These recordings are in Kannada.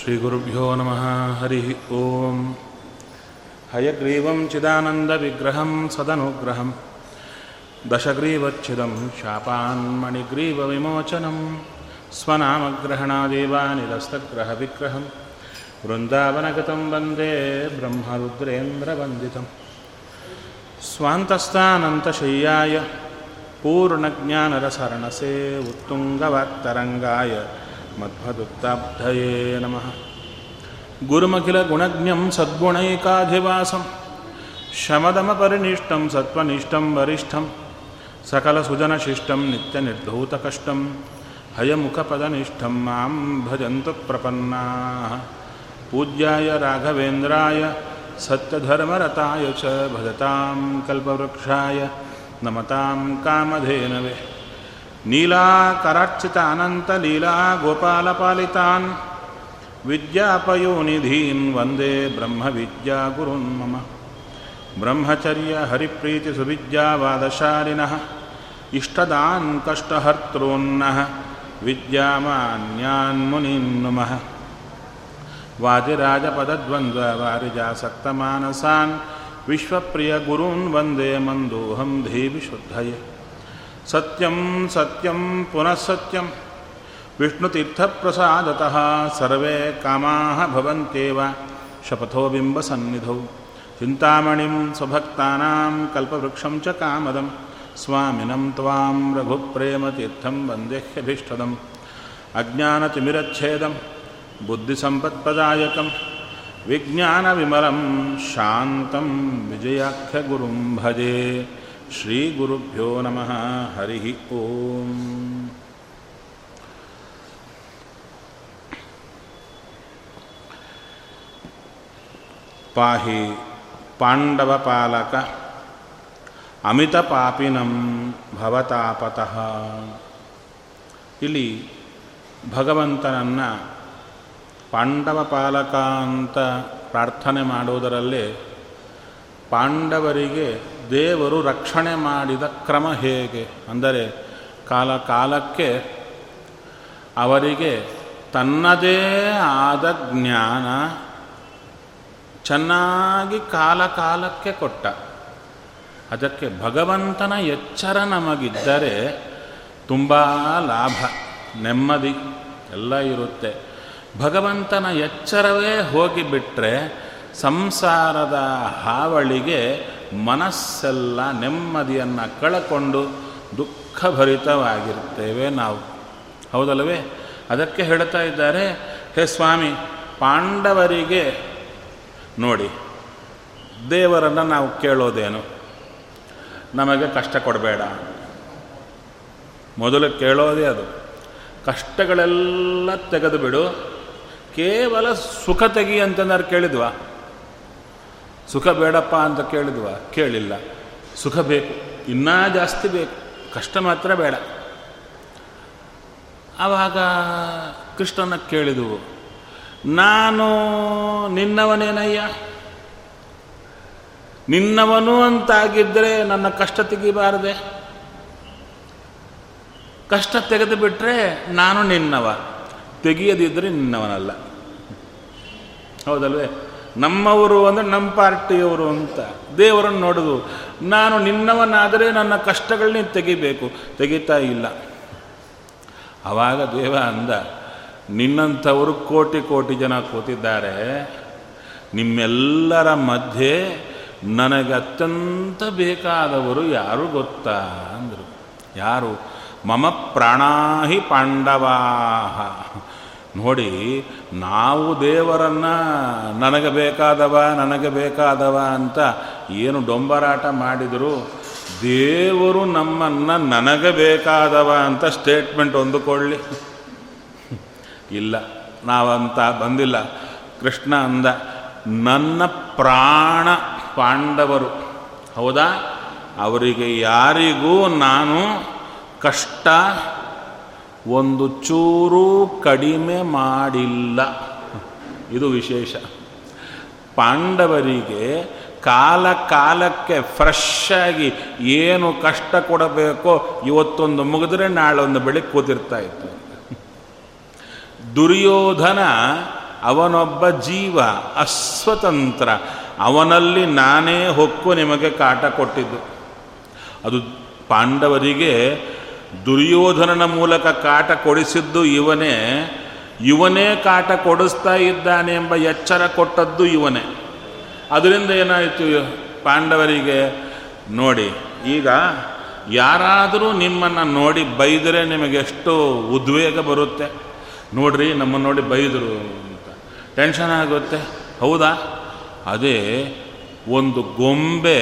श्रीगुरुभ्यो नमः हरिः ॐ हयग्रीवं चिदानन्दविग्रहं सदनुग्रहं दशग्रीवच्छिदं शापान्मणिग्रीवविमोचनं स्वनामग्रहणादेवानिरस्तग्रहविग्रहं वृन्दावनगतं वन्दे ब्रह्मरुद्रेन्द्रवन्दितम् स्वान्तस्थानन्तशय्याय पूर्णज्ञानरसरणसे उत्तुङ्गवाक्तरङ्गाय ಮಧ್ವದುತ್ತಾಬ್ಧಯೇ ನಮಃ ಗುರುಮಖಿಲ ಗುಣಜ್ಞಂ ಸದ್ಗುಣೈಕಾಧಿವಾಸಂ ಶಮದಮಪರಿನಿಷ್ಠಂ ಸತ್ವನಿಷ್ಠಂ ವರಿಷ್ಠಂ, ಸಕಲಸುಜನಶಿಷ್ಟಂ ನಿತ್ಯನಿರ್ಧೂತಕಷ್ಟಂ, ಹಯಮುಖಪದನಿಷ್ಠಂ ಮಾಂ ಭಜಂತು ಪ್ರಪನ್ನಾ, ಪೂಜ್ಯಾಯ ರಾಘವೇಂದ್ರಾಯ, ಸತ್ಯಧರ್ಮರತಾಯ ಚ ಭಜತಾಂ ಕಲ್ಪವೃಕ್ಷಾಯ, ನಮತಾಂ ಕಾಮಧೇನವೇ. कामधेनवे नीलाकरार्चितानन्तलीला गोपालपालितान् विद्यापयोनिधीन् वन्दे ब्रह्मविद्यागुरुन् मम। ब्रह्मचर्यहरिप्रीतिसुविद्यावादशालिनः इष्टदान् कष्टहर्तॄन्नः विद्यामान्यान् मुनीन् नुमः। वादिराजपदद्वन्द्ववारिजासक्तमानसान् विश्वप्रियगुरून् वन्दे मन्दोऽहं धीविशुद्धये। सत्यं ಸತ್ಯಂ ಸತ್ಯಂ ಪುನಃ ಸತ್ಯಂ. ವಿಷ್ಣುತೀರ್ಥಪ್ರಸಾದತಃ ಸರ್ವೇ ಕಾಮಾಹ ಭವಂತ್ಯೇವ ಶಪಥೋಬಿಂಬಸನ್ನಿಧೌ ಚಿಂತಾಮಣಿಂ ಸ್ವಭಕ್ತಾನಾಂ ಕಲ್ಪವೃಕ್ಷಂ ಚ ಕಾಮದಂ. ಸ್ವಾಮಿನಂ ತ್ವಾಂ ರಘುಪ್ರೇಮತೀರ್ಥಂ ವಂದೇಹ್ಯಭೀಷ್ಟದಂ ಅಜ್ಞಾನತಿಮಿರಚ್ಛೇದಂ ಬುದ್ಧಿಸಂಪತ್ಪದಾಯಕಂ ವಿಜ್ಞಾನವಿಮಲಂ ಶಾಂತಂ ವಿಜಯಾಖ್ಯಗುರುಂ ಭಜೆ. ಶ್ರೀಗುರುಭ್ಯೋ ನಮಃ. ಹರಿ ಓಂ. ಪಾಹಿ ಪಾಂಡವಪಾಲಕ ಅಮಿತ ಪಾಪಿನಂ ಭವತಾಪತಃ. ಇಲ್ಲಿ ಭಗವಂತನನ್ನು ಪಾಂಡವಪಾಲಕಾಂತ ಪ್ರಾರ್ಥನೆ ಮಾಡುವುದರಲ್ಲೇ ಪಾಂಡವರಿಗೆ ದೇವರು ರಕ್ಷಣೆ ಮಾಡಿದ ಕ್ರಮ ಹೇಗೆ? ಅಂದರೆ ಕಾಲ ಕಾಲಕ್ಕೆ ಅವರಿಗೆ ತನ್ನದೇ ಆದ ಜ್ಞಾನ ಚೆನ್ನಾಗಿ ಕಾಲ ಕಾಲಕ್ಕೆ ಕೊಟ್ಟ. ಅದಕ್ಕೆ ಭಗವಂತನ ಎಚ್ಚರ ನಮಗಿದ್ದರೆ ತುಂಬ ಲಾಭ, ನೆಮ್ಮದಿ ಎಲ್ಲ ಇರುತ್ತೆ. ಭಗವಂತನ ಎಚ್ಚರವೇ ಹೋಗಿಬಿಟ್ರೆ ಸಂಸಾರದ ಹಾವಳಿಗೆ ಮನಸ್ಸೆಲ್ಲ ನೆಮ್ಮದಿಯನ್ನು ಕಳಕೊಂಡು ದುಃಖಭರಿತವಾಗಿರ್ತೇವೆ ನಾವು. ಹೌದಲ್ಲವೇ? ಅದಕ್ಕೆ ಹೇಳ್ತಾ ಇದ್ದಾರೆ, ಹೇ ಸ್ವಾಮಿ, ಪಾಂಡವರಿಗೆ ನೋಡಿ, ದೇವರನ್ನು ನಾವು ಕೇಳೋದೇನು? ನಮಗೆ ಕಷ್ಟ ಕೊಡಬೇಡ. ಮೊದಲು ಕೇಳೋದೇ ಅದು. ಕಷ್ಟಗಳೆಲ್ಲ ತೆಗೆದು ಬಿಡು. ಕೇವಲ ಸುಖ ತೆಗಿ ಅಂತಂದ್ರೆ ಕೇಳಿದ್ವಾ? ಸುಖ ಬೇಡಪ್ಪ ಅಂತ ಕೇಳಿದ್ವ? ಕೇಳಿಲ್ಲ. ಸುಖ ಬೇಕು. ಇನ್ನೂ ಜಾಸ್ತಿ ಬೇಕು. ಕಷ್ಟ ಮಾತ್ರ ಬೇಡ. ಆವಾಗ ಕೃಷ್ಣನ ಕೇಳಿದವು, ನಾನು ನಿನ್ನವನೇನಯ್ಯ? ನಿನ್ನವನು ಅಂತಾಗಿದ್ದರೆ ನನ್ನ ಕಷ್ಟ ತೆಗಿಬಾರದೆ? ಕಷ್ಟ ತೆಗೆದು ಬಿಟ್ಟರೆ ನಾನು ನಿನ್ನವ. ತೆಗಿಯದಿದ್ದರೆ ನಿನ್ನವನಲ್ಲ. ಹೌದಲ್ವೇ? ನಮ್ಮವರು ಅಂದರೆ ನಮ್ಮ ಪಾರ್ಟಿಯವರು ಅಂತ. ದೇವರನ್ನು ನೋಡೋದು. ನಾನು ನಿನ್ನವನಾದರೆ ನನ್ನ ಕಷ್ಟಗಳನ್ನೇ ತೆಗಿಬೇಕು. ತೆಗಿತಾ ಇಲ್ಲ. ಆವಾಗ ದೇವ ಅಂದ, ನಿನ್ನಂಥವರು ಕೋಟಿ ಕೋಟಿ ಜನ ಕೂತಿದ್ದಾರೆ. ನಿಮ್ಮೆಲ್ಲರ ಮಧ್ಯೆ ನನಗೆ ಅತ್ಯಂತ ಬೇಕಾದವರು ಯಾರು ಗೊತ್ತಾ ಅಂದರು. ಯಾರು? ಮಮ ಪ್ರಾಣಾಹಿ ಪಾಂಡವಾಹ. ನೋಡಿ, ನಾವು ದೇವರನ್ನು ನನಗೆ ಬೇಕಾದವ ನನಗೆ ಬೇಕಾದವ ಅಂತ ಏನು ಡೊಂಬರಾಟ ಮಾಡಿದರು, ದೇವರು ನಮ್ಮನ್ನು ನನಗೆ ಬೇಕಾದವ ಅಂತ ಸ್ಟೇಟ್ಮೆಂಟ್ ಹೊಂದಿಕೊಳ್ಳಿ. ಇಲ್ಲ, ನಾವಂತ ಬಂದಿಲ್ಲ. ಕೃಷ್ಣ ಅಂದ, ನನ್ನ ಪ್ರಾಣ ಪಾಂಡವರು. ಹೌದಾ? ಅವರಿಗೆ ಯಾರಿಗೂ ನಾನು ಕಷ್ಟ ಒಂದು ಚೂರು ಕಡಿಮೆ ಮಾಡಿಲ್ಲ. ಇದು ವಿಶೇಷ. ಪಾಂಡವರಿಗೆ ಕಾಲ ಕಾಲಕ್ಕೆ ಫ್ರೆಶ್ ಆಗಿ ಏನು ಕಷ್ಟ ಕೊಡಬೇಕೋ ಇವತ್ತೊಂದು ಮುಗಿದ್ರೆ ನಾಳೊಂದು ಬೆಳಿಗ್ಗೆ ಕೂತಿರ್ತಾ ಇತ್ತು ದುರ್ಯೋಧನ ಅವನೊಬ್ಬ ಜೀವ, ಅಸ್ವತಂತ್ರ. ಅವನಲ್ಲಿ ನಾನೇ ಹೊಕ್ಕು ನಿಮಗೆ ಕಾಟ ಕೊಟ್ಟಿದ್ದು. ಅದು ಪಾಂಡವರಿಗೆ ದುರ್ಯೋಧನನ ಮೂಲಕ ಕಾಟ ಕೊಡಿಸಿದ್ದು ಇವನೇ ಇವನೇ ಕಾಟ ಕೊಡಿಸ್ತಾ ಇದ್ದಾನೆ ಎಂಬ ಎಚ್ಚರ ಕೊಟ್ಟದ್ದು ಇವನೇ. ಅದರಿಂದ ಏನಾಯಿತು ಪಾಂಡವರಿಗೆ, ನೋಡಿ, ಈಗ ಯಾರಾದರೂ ನಿಮ್ಮನ್ನು ನೋಡಿ ಬೈದರೆ ನಿಮಗೆಷ್ಟು ಉದ್ವೇಗ ಬರುತ್ತೆ. ನೋಡ್ರಿ, ನಮ್ಮನ್ನು ನೋಡಿ ಬೈದರು ಅಂತ. ಟೆನ್ಷನ್ ಆಗುತ್ತೆ. ಹೌದಾ? ಅದೇ ಒಂದು ಗೊಂಬೆ,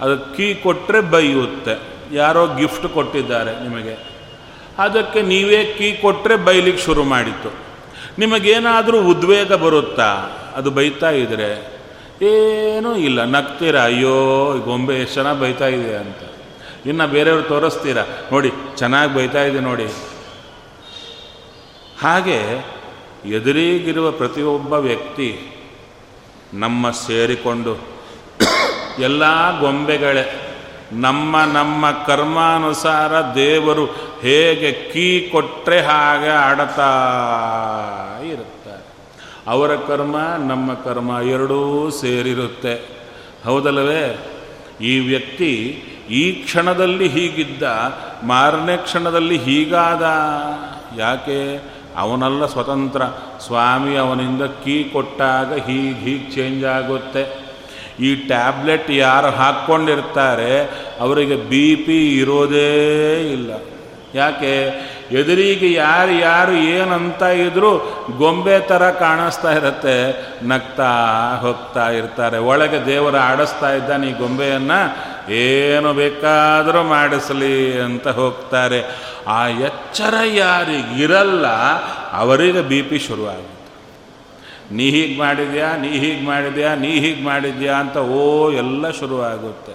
ಅದಕ್ಕೆ ಕೀ ಕೊಟ್ಟರೆ ಬೈಯುತ್ತೆ. ಯಾರೋ ಗಿಫ್ಟ್ ಕೊಟ್ಟಿದ್ದಾರೆ ನಿಮಗೆ. ಅದಕ್ಕೆ ನೀವೇ ಕೀ ಕೊಟ್ಟರೆ ಬೈಲಿಕ್ಕೆ ಶುರು ಮಾಡಿತ್ತು. ನಿಮಗೇನಾದರೂ ಉದ್ವೇಗ ಬರುತ್ತಾ? ಅದು ಬೈತಾ ಇದ್ರೆ, ಏನೂ ಇಲ್ಲ, ನಗ್ತೀರ? ಅಯ್ಯೋ ಗೊಂಬೆ ಎಷ್ಟು ಚೆನ್ನಾಗಿ ಬೈತಾ ಇದೆ ಅಂತ. ಇನ್ನು ಬೇರೆಯವ್ರು ತೋರಿಸ್ತೀರಾ? ನೋಡಿ, ಚೆನ್ನಾಗಿ ಬೈತಾ ಇದೆ ನೋಡಿ. ಹಾಗೆ ಎದುರಿಗಿರುವ ಪ್ರತಿಯೊಬ್ಬ ವ್ಯಕ್ತಿ ನಮ್ಮ ಸೇರಿಕೊಂಡು, ಎಲ್ಲ ಗೊಂಬೆಗಳೇ ನಮ್ಮ ನಮ್ಮ ಕರ್ಮಾನುಸಾರ ದೇವರು ಹೇಗೆ ಕೀ ಕೊಟ್ಟರೆ ಹಾಗೆ ಆಡತಾ ಇರುತ್ತಾರೆ ಅವರ ಕರ್ಮ, ನಮ್ಮ ಕರ್ಮ ಎರಡೂ ಸೇರಿರುತ್ತೆ. ಹೌದಲ್ಲವೇ? ಈ ವ್ಯಕ್ತಿ ಈ ಕ್ಷಣದಲ್ಲಿ ಹೀಗಿದ್ದ, ಮಾರನೇ ಕ್ಷಣದಲ್ಲಿ ಹೀಗಾದ. ಯಾಕೆ? ಅವನಲ್ಲ ಸ್ವತಂತ್ರ. ಸ್ವಾಮಿ ಅವನಿಂದ ಕೀ ಕೊಟ್ಟಾಗ ಹೀಗೆ ಹೀಗೆ ಚೇಂಜ್ ಆಗುತ್ತೆ. ಈ ಟ್ಯಾಬ್ಲೆಟ್ ಯಾರು ಹಾಕ್ಕೊಂಡಿರ್ತಾರೆ, ಅವರಿಗೆ ಬಿ ಪಿ ಇರೋದೇ ಇಲ್ಲ. ಯಾಕೆ? ಎದುರಿಗೆ ಯಾರು ಯಾರು ಏನಂತ ಇದ್ದರೂ ಗೊಂಬೆ ಥರ ಕಾಣಿಸ್ತಾ ಇರುತ್ತೆ, ನಗ್ತಾ ಹೋಗ್ತಾ ಇರ್ತಾರೆ. ಒಳಗೆ ದೇವರ ಆಡಿಸ್ತಾ ಇದ್ದಾನೆ ಈ ಗೊಂಬೆಯನ್ನು, ಏನು ಬೇಕಾದರೂ ಮಾಡಿಸಲಿ ಅಂತ ಹೋಗ್ತಾರೆ. ಆ ಎಚ್ಚರ ಯಾರಿಗಿರಲ್ಲ, ಅವರಿಗೆ ಬಿ ಪಿ ಶುರುವಾಗುತ್ತೆ ನೀ ಹೀಗೆ ಮಾಡಿದ್ಯಾ, ನೀ ಹೀಗೆ ಮಾಡಿದ್ಯಾ, ನೀ ಹೀಗೆ ಮಾಡಿದ್ಯಾ ಅಂತ ಓ ಎಲ್ಲ ಶುರುವಾಗುತ್ತೆ.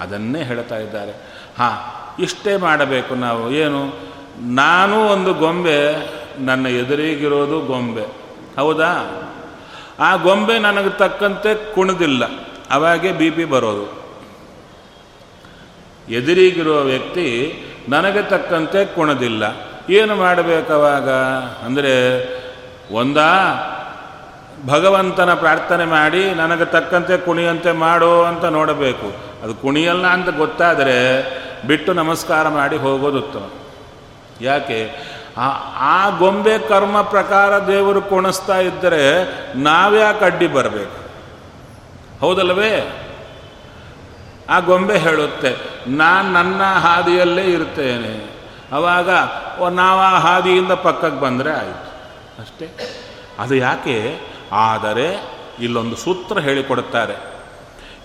ಅದನ್ನೇ ಹೇಳ್ತಾ ಇದ್ದಾರೆ. ಹಾಂ, ಇಷ್ಟೇ ಮಾಡಬೇಕು ನಾವು. ಏನು? ನಾನು ಒಂದು ಗೊಂಬೆ, ನನ್ನ ಎದುರಿಗಿರೋದು ಗೊಂಬೆ. ಹೌದಾ? ಆ ಗೊಂಬೆ ನನಗೆ ತಕ್ಕಂತೆ ಕುಣದಿಲ್ಲ. ಅವಾಗೆ ಬಿ ಪಿ ಬರೋದು. ಎದುರಿಗಿರುವ ವ್ಯಕ್ತಿ ನನಗೆ ತಕ್ಕಂತೆ ಕುಣದಿಲ್ಲ. ಏನು ಮಾಡಬೇಕವಾಗ ಅಂದರೆ, ಒಂದಾ ಭಗವಂತನ ಪ್ರಾರ್ಥನೆ ಮಾಡಿ, ನನಗೆ ತಕ್ಕಂತೆ ಕುಣಿಯಂತೆ ಮಾಡು ಅಂತ ನೋಡಬೇಕು. ಅದು ಕುಣಿಯಲ್ಲ ಅಂತ ಗೊತ್ತಾದರೆ ಬಿಟ್ಟು ನಮಸ್ಕಾರ ಮಾಡಿ ಹೋಗೋದು ಉತ್ತಮ. ಯಾಕೆ? ಆ ಆ ಗೊಂಬೆ ಕರ್ಮ ಪ್ರಕಾರ ದೇವರು ಕುಣಿಸ್ತಾ ಇದ್ದರೆ ನಾವ್ಯಾಕೆ ಅಡ್ಡಿ ಬರಬೇಕು? ಹೌದಲ್ಲವೇ? ಆ ಗೊಂಬೆ ಹೇಳುತ್ತೆ, ನಾನು ನನ್ನ ಹಾದಿಯಲ್ಲೇ ಇರ್ತೇನೆ. ಅವಾಗ ನಾವು ಆ ಹಾದಿಯಿಂದ ಪಕ್ಕಕ್ಕೆ ಬಂದರೆ ಆಯಿತು. ಅಷ್ಟೇ. ಅದು ಯಾಕೆ? ಆದರೆ ಇಲ್ಲೊಂದು ಸೂತ್ರ ಹೇಳಿಕೊಡುತ್ತಾರೆ,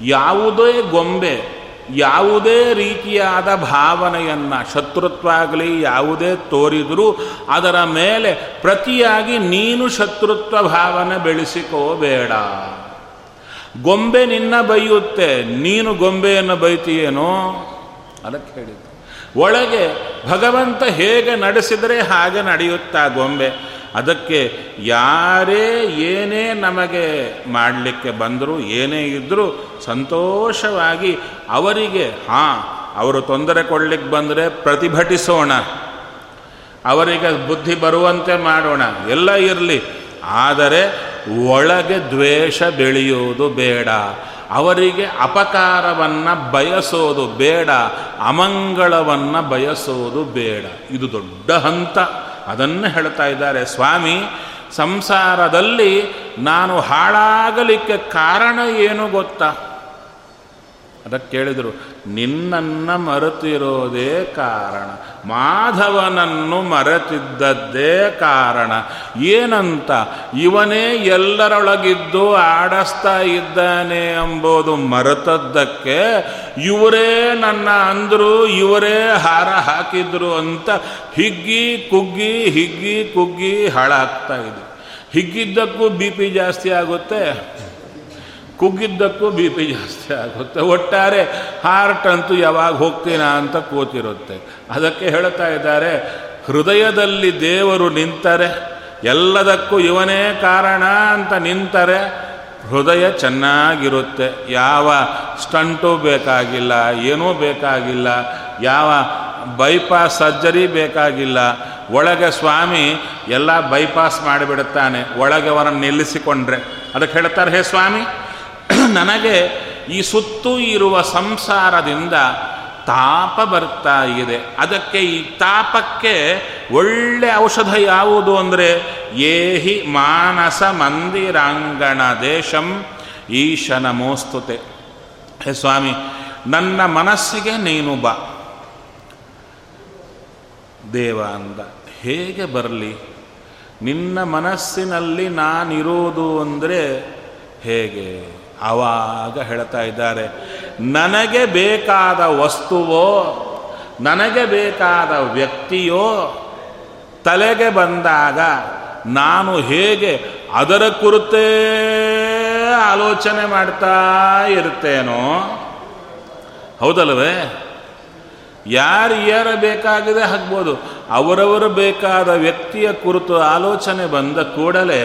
ಯಾವುದೇ ಗೊಂಬೆ, ಯಾವುದೇ ರೀತಿಯಾದ ಭಾವನೆಯನ್ನು ಶತ್ರುತ್ವ ಆಗಲಿ ಯಾವುದೇ ತೋರಿದರೂ ಅದರ ಮೇಲೆ ಪ್ರತಿಯಾಗಿ ನೀನು ಶತ್ರುತ್ವ ಭಾವನೆ ಬೆಳೆಸಿಕೋಬೇಡ. ಗೊಂಬೆ ನಿನ್ನ ಬೈಯುತ್ತೆ, ನೀನು ಗೊಂಬೆಯನ್ನು ಬೈತೀಯೇನೋ? ಅದಕ್ಕೆ ಹೇಳಿದ್ದು. ಒಳಗೆ ಭಗವಂತ ಹೇಗೆ ನಡೆಸಿದರೆ ಹಾಗೆ ನಡೆಯುತ್ತಾ ಗೊಂಬೆ. ಅದಕ್ಕೆ ಯಾರೇ ಏನೇ ನಮಗೆ ಮಾಡಲಿಕ್ಕೆ ಬಂದರೂ, ಏನೇ ಇದ್ದರೂ ಸಂತೋಷವಾಗಿ ಅವರಿಗೆ, ಹಾಂ, ಅವರು ತೊಂದರೆ ಕೊಡಲಿಕ್ಕೆ ಬಂದರೆ ಪ್ರತಿಭಟಿಸೋಣ. ಅವರಿಗೆ ಬುದ್ಧಿ ಬರುವಂತೆ ಮಾಡೋಣ. ಎಲ್ಲ ಇರಲಿ. ಆದರೆ ಒಳಗೆ ದ್ವೇಷ ಬೆಳೆಯುವುದು ಬೇಡ. ಅವರಿಗೆ ಅಪಕಾರವನ್ನು ಬಯಸೋದು ಬೇಡ. ಅಮಂಗಳವನ್ನು ಬಯಸೋದು ಬೇಡ. ಇದು ದೊಡ್ಡ ಹಂತ. ಅದನ್ನು ಹೇಳ್ತಾ ಇದ್ದಾರೆ ಸ್ವಾಮಿ ಸಂಸಾರದಲ್ಲಿ ನಾನು ಹಾಳಾಗಲಿಕ್ಕೆ ಕಾರಣ ಏನು ಗೊತ್ತಾ? ಅದಕ್ಕೆ ಕೇಳಿದರು, ನಿನ್ನನ್ನು ಮರೆತಿರೋದೇ ಕಾರಣ. ಮಾಧವನನ್ನು ಮರೆತಿದ್ದದ್ದೇ ಕಾರಣ. ಏನಂತ? ಇವನೇ ಎಲ್ಲರೊಳಗಿದ್ದು ಆಡಿಸ್ತಾ ಇದ್ದಾನೆ ಎಂಬುದು ಮರೆತದ್ದಕ್ಕೆ ಇವರೇ ನನ್ನ ಅಂದರು, ಇವರೇ ಹಾರ ಹಾಕಿದ್ರು ಅಂತ ಹಿಗ್ಗಿ, ಕುಗ್ಗಿ ಹಿಗ್ಗಿ, ಕುಗ್ಗಿ ಹಾಳಾಗ್ತಾ ಇದೆ. ಹಿಗ್ಗಿದ್ದಕ್ಕೂ ಬಿ ಪಿ ಜಾಸ್ತಿ ಆಗುತ್ತೆ. ಕುಗ್ಗಿದ್ದಕ್ಕೂ ಬಿ ಪಿ ಜಾಸ್ತಿ ಆಗುತ್ತೆ. ಒಟ್ಟಾರೆ ಹಾರ್ಟ್ ಅಂತೂ ಯಾವಾಗ ಹೋಗ್ತೀನಾ ಅಂತ ಕೂತಿರುತ್ತೆ. ಅದಕ್ಕೆ ಹೇಳ್ತಾ ಇದ್ದಾರೆ, ಹೃದಯದಲ್ಲಿ ದೇವರು ನಿಂತರೆ, ಎಲ್ಲದಕ್ಕೂ ಇವನೇ ಕಾರಣ ಅಂತ ನಿಂತರೆ, ಹೃದಯ ಚೆನ್ನಾಗಿರುತ್ತೆ. ಯಾವ ಸ್ಟಂಟು ಬೇಕಾಗಿಲ್ಲ, ಏನೂ ಬೇಕಾಗಿಲ್ಲ, ಯಾವ ಬೈಪಾಸ್ ಸರ್ಜರಿ ಬೇಕಾಗಿಲ್ಲ. ಒಳಗೆ ಸ್ವಾಮಿ ಎಲ್ಲ ಬೈಪಾಸ್ ಮಾಡಿಬಿಡುತ್ತಾನೆ, ಒಳಗೆ ಅವರನ್ನು ನಿಲ್ಲಿಸಿಕೊಂಡ್ರೆ. ಅದಕ್ಕೆ ಹೇಳ್ತಾರೆ, ಹೇ ಸ್ವಾಮಿ ನನಗೆ ಈ ಸುತ್ತು ಇರುವ ಸಂಸಾರದಿಂದ ತಾಪ ಬರ್ತಾ ಇದೆ. ಅದಕ್ಕೆ ಈ ತಾಪಕ್ಕೆ ಒಳ್ಳೆ ಔಷಧ ಯಾವುದು ಅಂದರೆ ಏಹಿ ಮಾನಸ ಮಂದಿರಾಂಗಣ ದೇಶಂ ಈಶನ ಮೋಸ್ತುತೆ. ಹೇ ಸ್ವಾಮಿ, ನನ್ನ ಮನಸ್ಸಿಗೆ ನೀನು ಬಾ. ದೇವ ಅಂದ, ಹೇಗೆ ಬರಲಿ? ನಿನ್ನ ಮನಸ್ಸಿನಲ್ಲಿ ನಾನಿರೋದು ಅಂದರೆ ಹೇಗೆ? ಆವಾಗ ಹೇಳ್ತಾ ಇದ್ದಾರೆ, ನನಗೆ ಬೇಕಾದ ವಸ್ತುವೋ, ನನಗೆ ಬೇಕಾದ ವ್ಯಕ್ತಿಯೋ, ತಲೆಗೆ ಬಂದಾಗ ನಾನು ಹೇಗೆ ಅದರ ಕುರಿತೇ ಆಲೋಚನೆ ಮಾಡ್ತಾ ಇರ್ತೇನೋ? ಹೌದಲ್ವೇ? ಯಾರು ಯಾರ ಬೇಕಾಗಿದೆ ಆಗ್ಬೋದು ಅವರವರು ಬೇಕಾದ ವ್ಯಕ್ತಿಯ ಕುರಿತು ಆಲೋಚನೆ ಬಂದ ಕೂಡಲೇ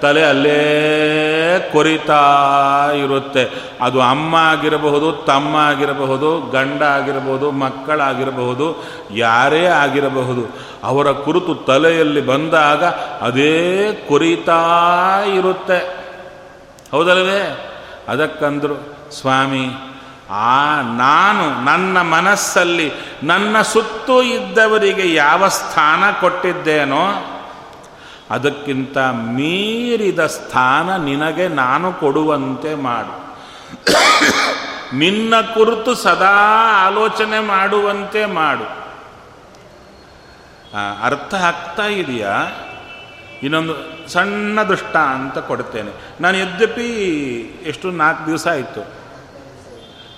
ತಲೆ ಅಲ್ಲೇ ಕೊರಿತಾ ಇರುತ್ತೆ. ಅದು ಅಮ್ಮ ಆಗಿರಬಹುದು, ತಮ್ಮ ಆಗಿರಬಹುದು, ಗಂಡ ಆಗಿರಬಹುದು ಮಕ್ಕಳಾಗಿರಬಹುದು ಯಾರೇ ಆಗಿರಬಹುದು. ಅವರ ಕುರಿತು ತಲೆಯಲ್ಲಿ ಬಂದಾಗ ಅದೇ ಕೊರಿತಾ ಇರುತ್ತೆ. ಹೌದಲ್ವೇ ಅದಕ್ಕಂದ್ರು, ಸ್ವಾಮಿ, ಆ ನಾನು ನನ್ನ ಮನಸ್ಸಲ್ಲಿ ನನ್ನ ಸುತ್ತು ಇದ್ದವರಿಗೆ ಯಾವ ಸ್ಥಾನ ಕೊಟ್ಟಿದ್ದೇನೋ ಅದಕ್ಕಿಂತ ಮೀರಿದ ಸ್ಥಾನ ನಿನಗೆ ನಾನು ಕೊಡುವಂತೆ ಮಾಡು. ನಿನ್ನ ಕುರಿತು ಸದಾ ಆಲೋಚನೆ ಮಾಡುವಂತೆ ಮಾಡು. ಅರ್ಥ ಆಗ್ತಾ ಇದೆಯಾ? ಇನ್ನೊಂದು ಸಣ್ಣ ದೃಷ್ಟ ಅಂತ ಕೊಡ್ತೇನೆ. ನಾನು ಯದ್ಯಪಿ ಎಷ್ಟು ನಾಲ್ಕು ದಿವಸ ಆಯಿತು?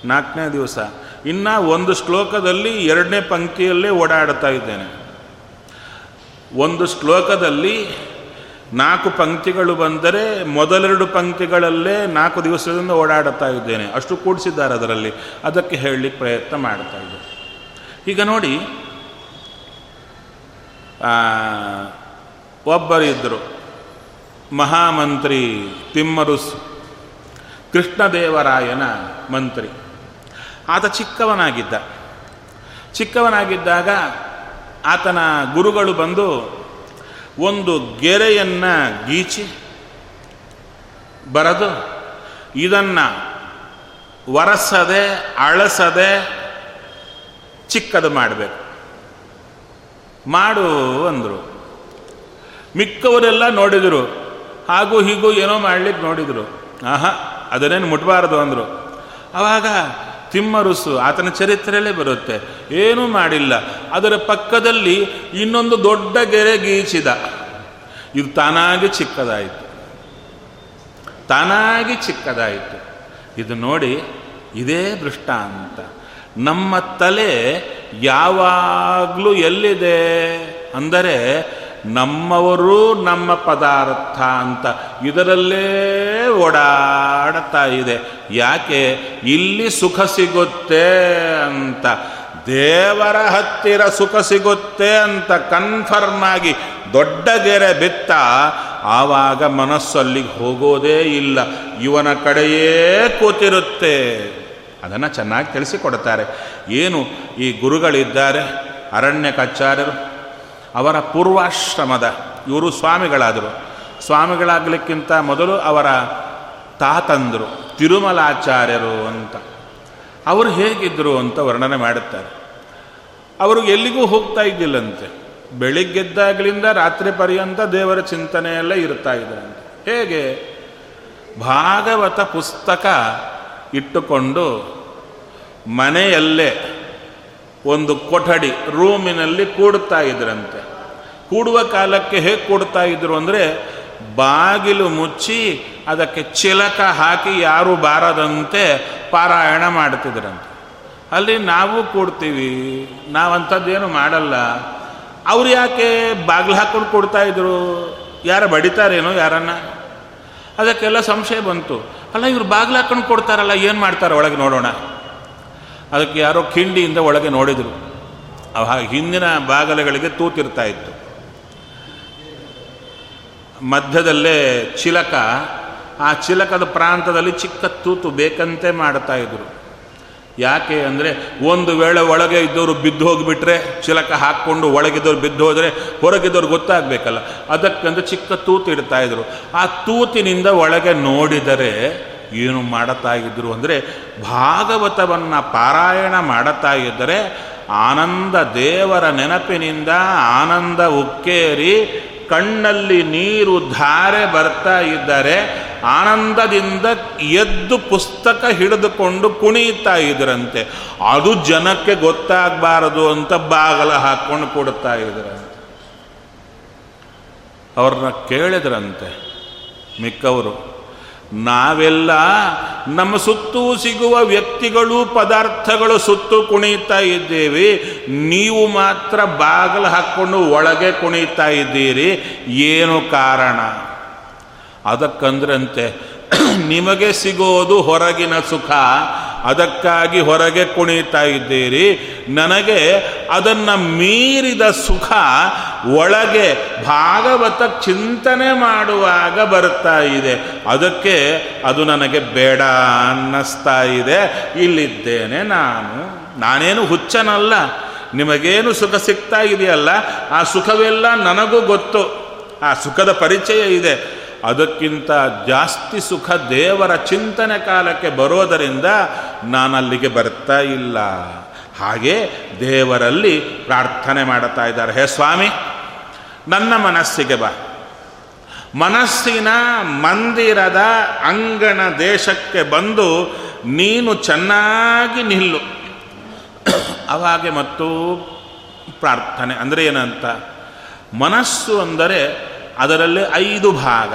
ನಾಲ್ಕನೇ ದಿವಸ. ಇನ್ನು ಒಂದು ಶ್ಲೋಕದಲ್ಲಿ ಎರಡನೇ ಪಂಕ್ತಿಯಲ್ಲೇ ಓಡಾಡ್ತಾ ಇದ್ದೇನೆ. ಒಂದು ಶ್ಲೋಕದಲ್ಲಿ ನಾಲ್ಕು ಪಂಕ್ತಿಗಳು ಬಂದರೆ ಮೊದಲೆರಡು ಪಂಕ್ತಿಗಳಲ್ಲೇ ನಾಲ್ಕು ದಿವಸದಿಂದ ಓಡಾಡುತ್ತಾ ಇದ್ದೇನೆ. ಅಷ್ಟು ಕೂಡಿಸಿದ್ದಾರೆ ಅದರಲ್ಲಿ. ಅದಕ್ಕೆ ಹೇಳಲಿಕ್ಕೆ ಪ್ರಯತ್ನ ಮಾಡ್ತಾ ಇದ್ದೆ ಈಗ ನೋಡಿ ಒಬ್ಬರಿದ್ದರು ಮಹಾಮಂತ್ರಿ ತಿಮ್ಮರುಸ್ ಕೃಷ್ಣದೇವರಾಯನ ಮಂತ್ರಿ. ಆತ ಚಿಕ್ಕವನಾಗಿದ್ದ. ಚಿಕ್ಕವನಾಗಿದ್ದಾಗ ಆತನ ಗುರುಗಳು ಬಂದು ಒಂದು ಗೆರೆಯನ್ನು ಗೀಚಿ ಬರೆದು ಇದನ್ನು ಒರೆಸದೆ, ಅಳಸದೆ ಚಿಕ್ಕದು ಮಾಡಬೇಕು. ಮಾಡು ಅಂದರು. ಮಿಕ್ಕವರೆಲ್ಲ ನೋಡಿದರು. ಹಾಗೂ ಹೀಗೂ ಏನೋ ಮಾಡಲಿಕ್ಕೆ ನೋಡಿದರು. ಆಹಾ, ಅದನ್ನೇನು ಮುಟ್ಬಾರದು ಅಂದರು. ಆವಾಗ ತಿಮ್ಮರುಸು, ಆತನ ಚರಿತ್ರೆಯಲ್ಲೇ ಬರುತ್ತೆ. ಏನೂ ಮಾಡಿಲ್ಲ. ಅದರ ಪಕ್ಕದಲ್ಲಿ ಇನ್ನೊಂದು ದೊಡ್ಡ ಗೆರೆ ಗೀಚಿದ. ಇದು ತಾನಾಗಿ ಚಿಕ್ಕದಾಯಿತು. ತಾನಾಗಿ ಚಿಕ್ಕದಾಯಿತು. ಇದು ನೋಡಿ, ಇದೇ ದೃಷ್ಟಾಂತ. ನಮ್ಮ ತಲೆ ಯಾವಾಗಲೂ ಎಲ್ಲಿದೆ? ಅಂದರೆ ನಮ್ಮವರು ನಮ್ಮ ಪದಾರ್ಥ ಅಂತ ಇದರಲ್ಲೇ ಓಡಾಡ್ತಾ ಇದೆ. ಯಾಕೆ? ಇಲ್ಲಿ ಸುಖ ಸಿಗುತ್ತೆ ಅಂತ. ದೇವರ ಹತ್ತಿರ ಸುಖ ಸಿಗುತ್ತೆ ಅಂತ ಕನ್ಫರ್ಮ್ ಆಗಿ ದೊಡ್ಡ ಗೆರೆ ಬಿತ್ತ ಆವಾಗ ಮನಸ್ಸು ಅಲ್ಲಿಗೆ ಹೋಗೋದೇ ಇಲ್ಲ. ಇವನ ಕಡೆಯೇ ಕೂತಿರುತ್ತೆ. ಅದನ್ನು ಚೆನ್ನಾಗಿ ತಿಳಿಸಿಕೊಡ್ತಾರೆ. ಏನು? ಈ ಗುರುಗಳಿದ್ದಾರೆ ಅರಣ್ಯಕಾಚಾರ್ಯರು ಅವರ ಪೂರ್ವಾಶ್ರಮದ, ಇವರು ಸ್ವಾಮಿಗಳಾದರು. ಸ್ವಾಮಿಗಳಾಗಲಿಕ್ಕಿಂತ ಮೊದಲು ಅವರ ತಾತಂದರು, ತಿರುಮಲಾಚಾರ್ಯರು ಅಂತ. ಅವರು ಹೇಗಿದ್ದರು ಅಂತ ವರ್ಣನೆ ಮಾಡುತ್ತಾರೆ. ಅವರು ಎಲ್ಲಿಗೂ ಹೋಗ್ತಾ ಇದ್ದಿಲ್ಲಂತೆ. ಬೆಳಿಗ್ಗೆದ್ದಾಗಲಿಂದ ರಾತ್ರಿ ಪರ್ಯಂತ ದೇವರ ಚಿಂತನೆಯಲ್ಲೇ ಇರ್ತಾ ಇದ್ರಂತೆ. ಹೇಗೆ? ಭಾಗವತ ಪುಸ್ತಕ ಇಟ್ಟುಕೊಂಡು ಮನೆಯಲ್ಲೇ ಒಂದು ಕೊಠಡಿ ರೂಮಿನಲ್ಲಿ ಕೂಡ್ತಾ ಇದ್ರಂತೆ. ಕೂಡುವ ಕಾಲಕ್ಕೆ ಹೇಗೆ ಕೂಡ್ತಾ ಇದ್ರು ಅಂದರೆ ಬಾಗಿಲು ಮುಚ್ಚಿ ಅದಕ್ಕೆ ಚಿಲಕ ಹಾಕಿ ಯಾರು ಬಾರದಂತೆ ಪಾರಾಯಣ ಮಾಡ್ತಿದ್ರಂತೆ. ಅಲ್ಲಿ ನಾವು ಕೂಡ್ತೀವಿ, ನಾವಂಥದ್ದೇನು ಮಾಡಲ್ಲ. ಅವ್ರು ಯಾಕೆ ಬಾಗಿಲು ಹಾಕ್ಕೊಂಡು ಕೊಡ್ತಾ ಇದ್ರು? ಯಾರು ಬಡಿತಾರೇನೋ ಯಾರನ್ನ? ಅದಕ್ಕೆಲ್ಲ ಸಂಶಯ ಬಂತು. ಅಲ್ಲ ಇವ್ರು ಬಾಗಿಲು ಹಾಕೊಂಡು ಕೊಡ್ತಾರಲ್ಲ, ಏನು ಮಾಡ್ತಾರೆ ಒಳಗೆ ನೋಡೋಣ? ಅದಕ್ಕೆ ಯಾರೋ ಕಿಂಡಿಯಿಂದ ಒಳಗೆ ನೋಡಿದರು. ಅವ ಹಿಂದಿನ ಬಾಗಲಗಳಿಗೆ ತೂತಿರ್ತಾ ಇತ್ತು. ಮಧ್ಯದಲ್ಲೇ ಚಿಲಕ, ಆ ಚಿಲಕದ ಪ್ರಾಂತದಲ್ಲಿ ಚಿಕ್ಕ ತೂತು ಬೇಕಂತೆ ಮಾಡ್ತಾ ಇದ್ರು. ಯಾಕೆ ಅಂದರೆ ಒಂದು ವೇಳೆ ಒಳಗೆ ಇದ್ದವರು ಬಿದ್ದು ಹೋಗಿಬಿಟ್ರೆ, ಚಿಲಕ ಹಾಕ್ಕೊಂಡು ಒಳಗಿದ್ದವ್ರು ಬಿದ್ದು ಹೋದರೆ ಹೊರಗಿದ್ದವ್ರು ಗೊತ್ತಾಗಬೇಕಲ್ಲ. ಅದಕ್ಕಂದ್ರೆ ಚಿಕ್ಕ ತೂತು ಇಡ್ತಾ ಇದ್ರು. ಆ ತೂತಿನಿಂದ ಒಳಗೆ ನೋಡಿದರೆ ಏನು ಮಾಡುತ್ತಾ ಇದ್ರು ಅಂದರೆ ಭಾಗವತವನ್ನು ಪಾರಾಯಣ ಮಾಡುತ್ತಾ ಇದ್ದರೆ ಆನಂದ ದೇವರ ನೆನಪಿನಿಂದ ಆನಂದ ಉಕ್ಕೇರಿ ಕಣ್ಣಲ್ಲಿ ನೀರು ಧಾರೆ ಬರ್ತಾ ಇದ್ದರೆ ಆನಂದದಿಂದ ಎದ್ದು ಪುಸ್ತಕ ಹಿಡಿದುಕೊಂಡು ಕುಣಿಯುತ್ತಾ ಇದ್ರಂತೆ. ಅದು ಜನಕ್ಕೆ ಗೊತ್ತಾಗಬಾರದು ಅಂತ ಬಾಗಲ ಹಾಕ್ಕೊಂಡು ಕೊಡ್ತಾ ಇದ್ರಂತೆ. ಅವ್ರನ್ನ ಕೇಳಿದ್ರಂತೆ ಮಿಕ್ಕವರು. ನಾವೆಲ್ಲ ನಮ್ಮ ಸುತ್ತೂ ಸಿಗುವ ವ್ಯಕ್ತಿಗಳು, ಪದಾರ್ಥಗಳು ಸುತ್ತು ಕುಣಿತಾ ಇದ್ದೇವೆ. ನೀವು ಮಾತ್ರ ಬಾಗಿಲು ಹಾಕ್ಕೊಂಡು ಒಳಗೆ ಕುಣಿತಾ ಇದ್ದೀರಿ. ಏನು ಕಾರಣ? ಅದಕ್ಕಂದ್ರಂತೆ, ನಿಮಗೆ ಸಿಗೋದು ಹೊರಗಿನ ಸುಖ. ಅದಕ್ಕಾಗಿ ಹೊರಗೆ ಕುಣಿತಾ ಇದ್ದೀರಿ. ನನಗೆ ಅದನ್ನು ಮೀರಿದ ಸುಖ ಒಳಗೆ ಭಾಗವತ ಚಿಂತನೆ ಮಾಡುವಾಗ ಬರ್ತಾ ಇದೆ. ಅದಕ್ಕೆ ಅದು ನನಗೆ ಬೇಡ ಅನ್ನಿಸ್ತಾ ಇದೆ. ಇಲ್ಲಿದ್ದೇನೆ ನಾನು. ನಾನೇನು ಹುಚ್ಚನಲ್ಲ. ನಿಮಗೇನು ಸುಖ ಸಿಗ್ತಾ ಇದೆಯಲ್ಲ? ಆ ಸುಖವೆಲ್ಲ ನನಗೂ ಗೊತ್ತು. ಆ ಸುಖದ ಪರಿಚಯ ಇದೆ. ಅದಕ್ಕಿಂತ ಜಾಸ್ತಿ ಸುಖ ದೇವರ ಚಿಂತನೆ ಕಾಲಕ್ಕೆ ಬರೋದರಿಂದ ನಾನಲ್ಲಿಗೆ ಬರ್ತಾ ಇಲ್ಲ. ಹಾಗೆ ದೇವರಲ್ಲಿ ಪ್ರಾರ್ಥನೆ ಮಾಡುತ್ತಾ ಇದ್ದಾರೆ. ಹೇ ಸ್ವಾಮಿ, ನನ್ನ ಮನಸ್ಸಿಗೆ ಬಾ. ಮನಸ್ಸಿನ ಮಂದಿರದ ಅಂಗಣ ದೇಶಕ್ಕೆ ಬಂದು ನೀನು ಚೆನ್ನಾಗಿ ನಿಲ್ಲು. ಅವಾಗೆ ಮತ್ತು ಪ್ರಾರ್ಥನೆ. ಅಂದರೆ ಏನಂತ? ಮನಸ್ಸು ಅಂದರೆ ಅದರಲ್ಲಿ ಐದು ಭಾಗ.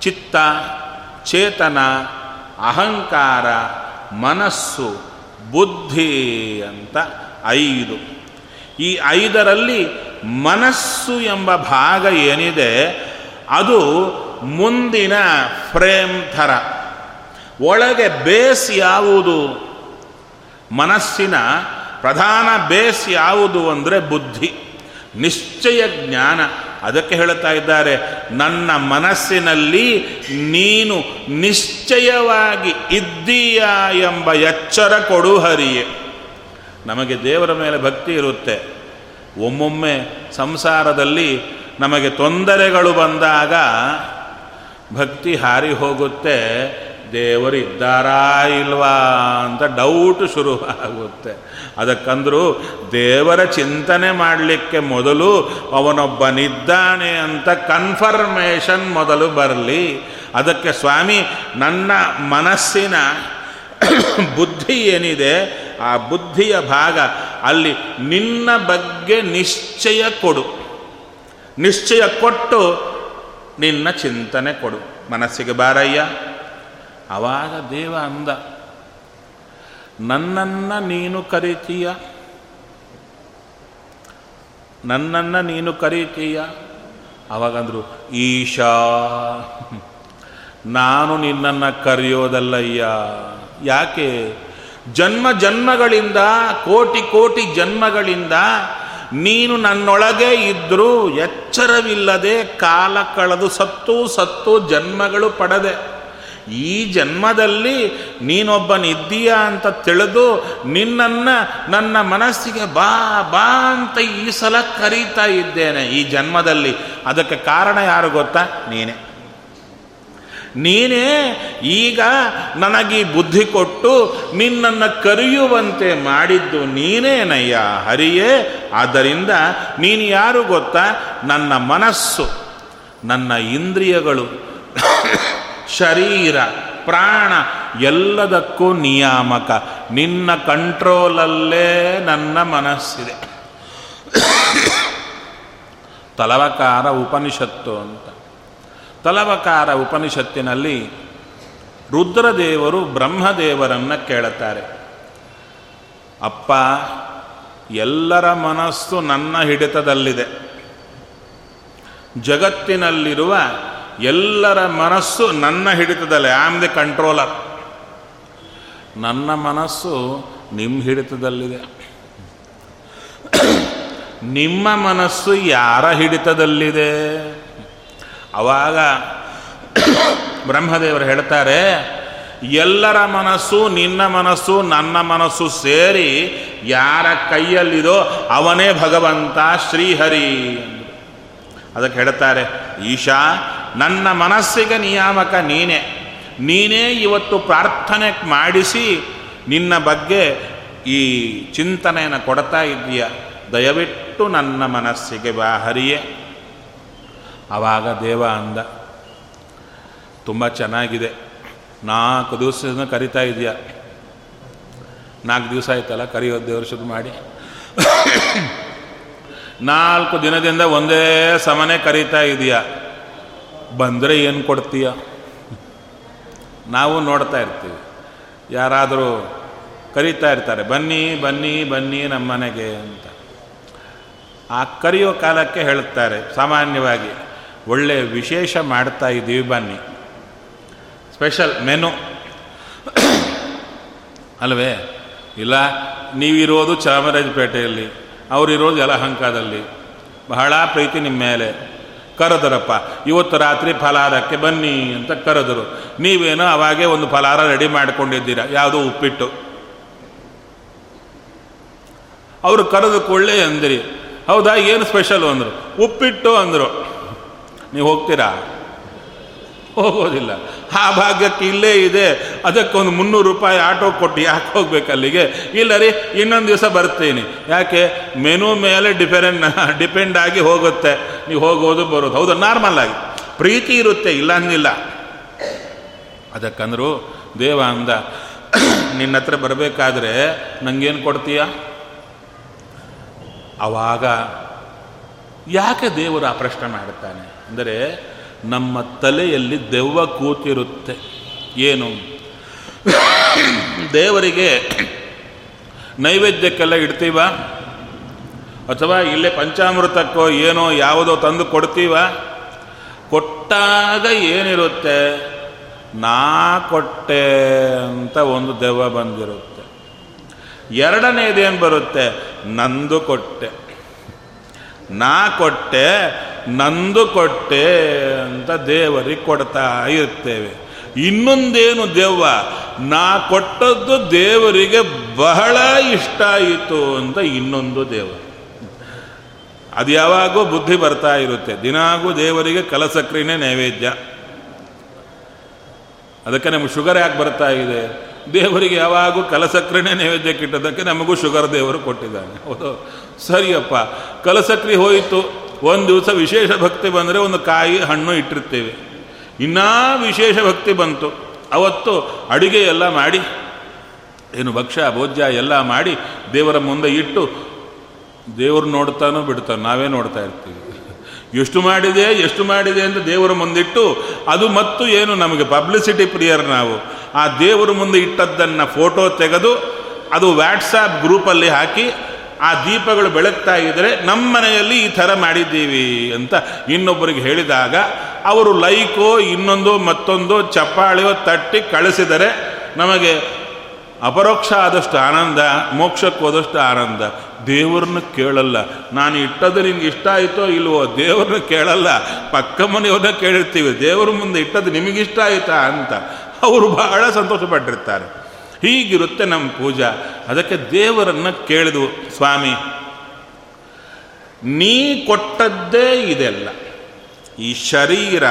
ಚಿತ್ತ, ಚೇತನ, ಅಹಂಕಾರ, ಮನಸ್ಸು, ಬುದ್ಧಿ ಅಂತ ಐದು. ಈ ಐದರಲ್ಲಿ ಮನಸ್ಸು ಎಂಬ ಭಾಗ ಏನಿದೆ, ಅದು ಮುಂದಿನ ಫ್ರೇಮ್ ಥರ. ಒಳಗೆ ಬೇಸ್ ಯಾವುದು? ಮನಸ್ಸಿನ ಪ್ರಧಾನ ಬೇಸ್ ಯಾವುದು ಅಂದರೆ ಬುದ್ಧಿ. ನಿಶ್ಚಯ ಜ್ಞಾನ. ಅದಕ್ಕೆ ಹೇಳುತ್ತಾ ಇದ್ದಾರೆ, ನನ್ನ ಮನಸ್ಸಿನಲ್ಲಿ ನೀನು ನಿಶ್ಚಯವಾಗಿ ಇದ್ದೀಯ ಎಂಬ ಎಚ್ಚರ ಕೊಡು ಹರಿಯೇ. ನಮಗೆ ದೇವರ ಮೇಲೆ ಭಕ್ತಿ ಇರುತ್ತೆ. ಒಮ್ಮೊಮ್ಮೆ ಸಂಸಾರದಲ್ಲಿ ನಮಗೆ ತೊಂದರೆಗಳು ಬಂದಾಗ ಭಕ್ತಿ ಹಾರಿ ಹೋಗುತ್ತೆ ದೇವರು ಇದ್ದಾರಾ ಇಲ್ವಾ ಅಂತ ಡೌಟ್ ಶುರು ಆಗುತ್ತೆ. ಅದಕ್ಕಂದ್ರು ದೇವರ ಚಿಂತನೆ ಮಾಡಲಿಕ್ಕೆ ಮೊದಲು ಅವನೊಬ್ಬನಿದ್ದಾನೆ ಅಂತ ಕನ್ಫರ್ಮೇಷನ್ ಮೊದಲು ಬರಲಿ. ಅದಕ್ಕೆ ಸ್ವಾಮಿ, ನನ್ನ ಮನಸ್ಸಿನ ಬುದ್ಧಿ ಏನಿದೆ, ಆ ಬುದ್ಧಿಯ ಭಾಗ ಅಲ್ಲಿ ನಿನ್ನ ಬಗ್ಗೆ ನಿಶ್ಚಯ ಕೊಡು. ನಿಶ್ಚಯ ಕೊಟ್ಟು ನಿನ್ನ ಚಿಂತನೆ ಕೊಡು. ಮನಸ್ಸಿಗೆ ಬಾರಯ್ಯ. ಆವಾಗ ದೇವ ಅಂದ, ನನ್ನನ್ನು ನೀನು ಕರೀತೀಯ? ನನ್ನನ್ನು ನೀನು ಕರೀತೀಯ? ಅವಾಗಂದ್ರು, ಈಶಾ, ನಾನು ನಿನ್ನನ್ನು ಕರೆಯೋದಲ್ಲಯ್ಯ. ಯಾಕೆ? ಜನ್ಮ ಜನ್ಮಗಳಿಂದ, ಕೋಟಿ ಕೋಟಿ ಜನ್ಮಗಳಿಂದ ನೀನು ನನ್ನೊಳಗೆ ಇದ್ದರೂ ಎಚ್ಚರವಿಲ್ಲದೆ ಕಾಲ ಕಳೆದು ಸತ್ತು ಸತ್ತು ಜನ್ಮಗಳು ಪಡೆದೆ ಈ ಜನ್ಮದಲ್ಲಿ ನೀನೊಬ್ಬನಿದ್ದೀಯ ಅಂತ ತಿಳಿದು ನಿನ್ನನ್ನು, ನನ್ನ ಮನಸ್ಸಿಗೆ ಬಾ ಬಾ ಅಂತ ಈ ಸಲ ಕರೀತಾ ಇದ್ದೇನೆ ಈ ಜನ್ಮದಲ್ಲಿ. ಅದಕ್ಕೆ ಕಾರಣ ಯಾರು ಗೊತ್ತಾ? ನೀನೇ. ನೀನೇ ಈಗ ನನಗೆ ಬುದ್ಧಿ ಕೊಟ್ಟು ನಿನ್ನನ್ನು ಕರೆಯುವಂತೆ ಮಾಡಿದ್ದು ನೀನೇನಯ್ಯ ಹರಿಯೇ. ಆದ್ದರಿಂದ ನೀನು ಯಾರು ಗೊತ್ತಾ? ನನ್ನ ಮನಸ್ಸು, ನನ್ನ ಇಂದ್ರಿಯಗಳು. ಶರೀರ, ಪ್ರಾಣ ಎಲ್ಲದಕ್ಕೂ ನಿಯಾಮಕ. ನಿನ್ನ ಕಂಟ್ರೋಲಲ್ಲೇ ನನ್ನ ಮನಸ್ಸಿದೆ. ತಲವಕಾರ ಉಪನಿಷತ್ತು ಅಂತ. ತಲವಕಾರ ಉಪನಿಷತ್ತಿನಲ್ಲಿ ರುದ್ರದೇವರು ಬ್ರಹ್ಮದೇವರನ್ನು ಕೇಳುತ್ತಾರೆ. ಅಪ್ಪ, ಎಲ್ಲರ ಮನಸ್ಸು ನನ್ನ ಹಿಡಿತದಲ್ಲಿದೆ. ಜಗತ್ತಿನಲ್ಲಿರುವ ಎಲ್ಲರ ಮನಸ್ಸು ನನ್ನ ಹಿಡಿತದಲ್ಲಿ. ಐ ಆಮ್ ದಿ ಕಂಟ್ರೋಲರ್ ನನ್ನ ಮನಸ್ಸು ನಿಮ್ಮ ಹಿಡಿತದಲ್ಲಿದೆ. ನಿಮ್ಮ ಮನಸ್ಸು ಯಾರ ಹಿಡಿತದಲ್ಲಿದೆ? ಅವಾಗ ಬ್ರಹ್ಮದೇವರು ಹೇಳ್ತಾರೆ, ಎಲ್ಲರ ಮನಸ್ಸು ನಿನ್ನ ಮನಸ್ಸು, ನನ್ನ ಮನಸ್ಸು ಸೇರಿ ಯಾರ ಕೈಯಲ್ಲಿದೋ ಅವನೇ ಭಗವಂತ ಶ್ರೀಹರಿ. ಅದಕ್ಕೆ ಹೇಳ್ತಾರೆ, ಈಶಾ ನನ್ನ ಮನಸ್ಸಿಗೆ ನಿಯಾಮಕ ನೀನೇ. ನೀನೇ ಇವತ್ತು ಪ್ರಾರ್ಥನೆ ಮಾಡಿಸಿ ನಿನ್ನ ಬಗ್ಗೆ ಈ ಚಿಂತನೆಯನ್ನು ಕೊಡ್ತಾ ಇದ್ದೀಯ. ದಯವಿಟ್ಟು ನನ್ನ ಮನಸ್ಸಿಗೆ ಬಾ ಹರಿಯೇ. ಆವಾಗ ದೇವ ಅಂದ, ತುಂಬ ಚೆನ್ನಾಗಿದೆ. ನಾಲ್ಕು ದಿವಸದಿಂದ ಕರಿತಾ ಇದೆಯ ನಾಲ್ಕು ದಿವಸ ಆಯ್ತಲ್ಲ ಕರಿಯೋ ದೇವರು ಶುರು ಮಾಡಿ. ನಾಲ್ಕು ದಿನದಿಂದ ಒಂದೇ ಸಮನೆ ಕರೀತಾ ಇದೆಯಾ ಬಂದರೆ ಏನು ಕೊಡ್ತೀಯ? ನಾವು ನೋಡ್ತಾ ಇರ್ತೀವಿ. ಯಾರಾದರೂ ಕರೀತಾ ಇರ್ತಾರೆ, ಬನ್ನಿ ಬನ್ನಿ ಬನ್ನಿ ನಮ್ಮ ಮನೆಗೆ ಅಂತ. ಆ ಕರೆಯೋ ಕಾಲಕ್ಕೆ ಹೇಳುತ್ತಾರೆ, ಸಾಮಾನ್ಯವಾಗಿ ಒಳ್ಳೆಯ ವಿಶೇಷ ಮಾಡ್ತಾ ಇದ್ದೀವಿ ಬನ್ನಿ. Special menu. ಅಲ್ವೇ? ಇಲ್ಲ, ನೀವಿರೋದು ಚಾಮರಾಜಪೇಟೆಯಲ್ಲಿ, ಅವರಿರೋದು ಯಲಹಂಕದಲ್ಲಿ. ಬಹಳ ಪ್ರೀತಿ ನಿಮ್ಮ ಮೇಲೆ. ಕರೆದರಪ್ಪ, ಇವತ್ತು ರಾತ್ರಿ ಫಲಾರಕ್ಕೆ ಬನ್ನಿ ಅಂತ ಕರೆದರು. ನೀವೇನೋ ಅವಾಗೆ ಒಂದು ಫಲಾರ ರೆಡಿ ಮಾಡಿಕೊಂಡಿದ್ದೀರಾ? ಯಾವುದೋ ಉಪ್ಪಿಟ್ಟು. ಅವರು ಕರೆದು ಕೊಳ್ಳೆ ಅಂದಿರಿ. ಹೌದಾ? ಏನು ಸ್ಪೆಷಲು ಅಂದರು. ಉಪ್ಪಿಟ್ಟು ಅಂದರು. ನೀವು ಹೋಗ್ತೀರಾ? ಹೋಗೋದಿಲ್ಲ. ಆ ಭಾಗ್ಯಕ್ಕೆ ಇಲ್ಲೇ ಇದೆ. ಅದಕ್ಕೊಂದು ಮುನ್ನೂರು ರೂಪಾಯಿ ಆಟೋ ಕೊಟ್ಟು ಯಾಕೆ ಹೋಗ್ಬೇಕು ಅಲ್ಲಿಗೆ? ಇಲ್ಲ ರೀ, ಇನ್ನೊಂದು ದಿವಸ ಬರ್ತೀನಿ. ಯಾಕೆ? ಮೆನು ಮೇಲೆ ಡಿಪೆಂಡ್ ಡಿಪೆಂಡ್ ಆಗಿ ಹೋಗುತ್ತೆ. ನೀವು ಹೋಗೋದು, ಬರೋದು. ಹೌದು, ನಾರ್ಮಲ್ ಆಗಿ. ಪ್ರೀತಿ ಇರುತ್ತೆ, ಇಲ್ಲ ಅಂದಿಲ್ಲ. ಅದಕ್ಕಂದ್ರು ದೇವ ಅಂದ, ನಿನ್ನ ಹತ್ರ ಬರಬೇಕಾದ್ರೆ ನಂಗೇನು ಕೊಡ್ತೀಯ? ಆವಾಗ ಯಾಕೆ ದೇವರು ಆ ಪ್ರಶ್ನೆ ಮಾಡುತ್ತಾನೆ ಅಂದರೆ ನಮ್ಮ ತಲೆಯಲ್ಲಿ ದೆವ್ವ ಕೂತಿರುತ್ತೆ. ಏನು? ದೇವರಿಗೆ ನೈವೇದ್ಯಕ್ಕೆಲ್ಲ ಇಡ್ತೀವ? ಅಥವಾ ಇಲ್ಲೇ ಪಂಚಾಮೃತಕ್ಕೋ ಏನೋ ಯಾವುದೋ ತಂದು ಕೊಡ್ತೀವ? ಕೊಟ್ಟಾಗ ಏನಿರುತ್ತೆ? ನಾ ಕೊಟ್ಟೆ ಅಂತ ಒಂದು ದೆವ್ವ ಬಂದಿರುತ್ತೆ. ಎರಡನೇದೇನು ಬರುತ್ತೆ? ನಂದು ಕೊಟ್ಟೆ. ನಾ ಕೊಟ್ಟೆ, ನಂದು ಕೊಟ್ಟೆ ಅಂತ ದೇವರಿಗೆ ಕೊಡ್ತಾ ಇರ್ತೇವೆ. ಇನ್ನೊಂದೇನು ದೆವ್ವ? ನಾ ಕೊಟ್ಟದ್ದು ದೇವರಿಗೆ ಬಹಳ ಇಷ್ಟ ಆಯಿತು ಅಂತ ಇನ್ನೊಂದು ದೇವ ಅದು ಯಾವಾಗೂ ಬುದ್ಧಿ ಬರ್ತಾ ಇರುತ್ತೆ. ದಿನಾಗೂ ದೇವರಿಗೆ ಕಲಸಕ್ರಿನೇ ನೈವೇದ್ಯ. ಅದಕ್ಕೆ ನಮಗೆ ಶುಗರ್ ಯಾಕೆ ಬರ್ತಾ ಇದೆ? ದೇವರಿಗೆ ಯಾವಾಗೂ ಕಲಸಕ್ರಿನೇ ನೈವೇದ್ಯಕ್ಕೆ ಇಟ್ಟದಕ್ಕೆ ನಮಗೂ ಶುಗರ್ ದೇವರು ಕೊಟ್ಟಿದ್ದಾನೆ. ಹೌದು. ಸರಿಯಪ್ಪ. ಕಲಸಕ್ರಿ ಹೋಯಿತು. ಒಂದು ದಿವಸ ವಿಶೇಷ ಭಕ್ತಿ ಬಂದರೆ ಒಂದು ಕಾಯಿ ಹಣ್ಣು ಇಟ್ಟಿರ್ತೇವೆ. ಇನ್ನೂ ವಿಶೇಷ ಭಕ್ತಿ ಬಂತು. ಅವತ್ತು ಅಡುಗೆ ಎಲ್ಲ ಮಾಡಿ, ಏನು ಭಕ್ಷ್ಯ ಭೋಜ್ಯ ಎಲ್ಲ ಮಾಡಿ ದೇವರ ಮುಂದೆ ಇಟ್ಟು ದೇವರು ನೋಡ್ತಾನೋ ಬಿಡ್ತಾನೋ ನಾವೇ ನೋಡ್ತಾ ಇರ್ತೀವಿ. ಎಷ್ಟು ಮಾಡಿದೆ ಎಷ್ಟು ಮಾಡಿದೆ ಅಂತ ದೇವರ ಮುಂದಿಟ್ಟು, ಅದು ಮತ್ತು ಏನು ನಮಗೆ ಪಬ್ಲಿಸಿಟಿ ಪ್ರಿಯರ್ ನಾವು. ಆ ದೇವರ ಮುಂದೆ ಇಟ್ಟದ್ದನ್ನು ಫೋಟೋ ತೆಗೆದು, ಅದು ವ್ಯಾಟ್ಸಾಪ್ ಗ್ರೂಪಲ್ಲಿ ಹಾಕಿ, ಆ ದೀಪಗಳು ಬೆಳಗ್ತಾ ಇದ್ದರೆ ನಮ್ಮ ಮನೆಯಲ್ಲಿ ಈ ಥರ ಮಾಡಿದ್ದೀವಿ ಅಂತ ಇನ್ನೊಬ್ಬರಿಗೆ ಹೇಳಿದಾಗ, ಅವರು ಲೈಕೋ ಇನ್ನೊಂದು, ಮತ್ತೊಂದು, ಚಪ್ಪಾಳಿಯೋ ತಟ್ಟಿ ಕಳಿಸಿದರೆ, ನಮಗೆ ಅಪರೋಕ್ಷ ಆದಷ್ಟು ಆನಂದ, ಮೋಕ್ಷಕ್ಕೆ ಹೋದಷ್ಟು ಆನಂದ. ದೇವ್ರನ್ನ ಕೇಳಲ್ಲ. ನಾನು ಇಟ್ಟದ್ದು ನಿಮ್ಗೆ ಇಷ್ಟ ಆಯಿತೋ ಇಲ್ವೋ ದೇವ್ರನ್ನ ಕೇಳಲ್ಲ. ಪಕ್ಕ ಮನೆಯವ್ರನ್ನ ಕೇಳಿರ್ತೀವಿ. ದೇವ್ರ ಮುಂದೆ ಇಟ್ಟದ್ದು ನಿಮಗಿಷ್ಟ ಆಯಿತಾ ಅಂತ ಅವರು ಬಹಳ ಸಂತೋಷಪಟ್ಟಿರ್ತಾರೆ. ಹೀಗಿರುತ್ತೆ ನಮ್ಮ ಪೂಜಾ. ಅದಕ್ಕೆ ದೇವರನ್ನು ಕೇಳಿದ್ವು, ಸ್ವಾಮಿ, ನೀ ಕೊಟ್ಟದ್ದೇ ಇದೆಲ್ಲ. ಈ ಶರೀರ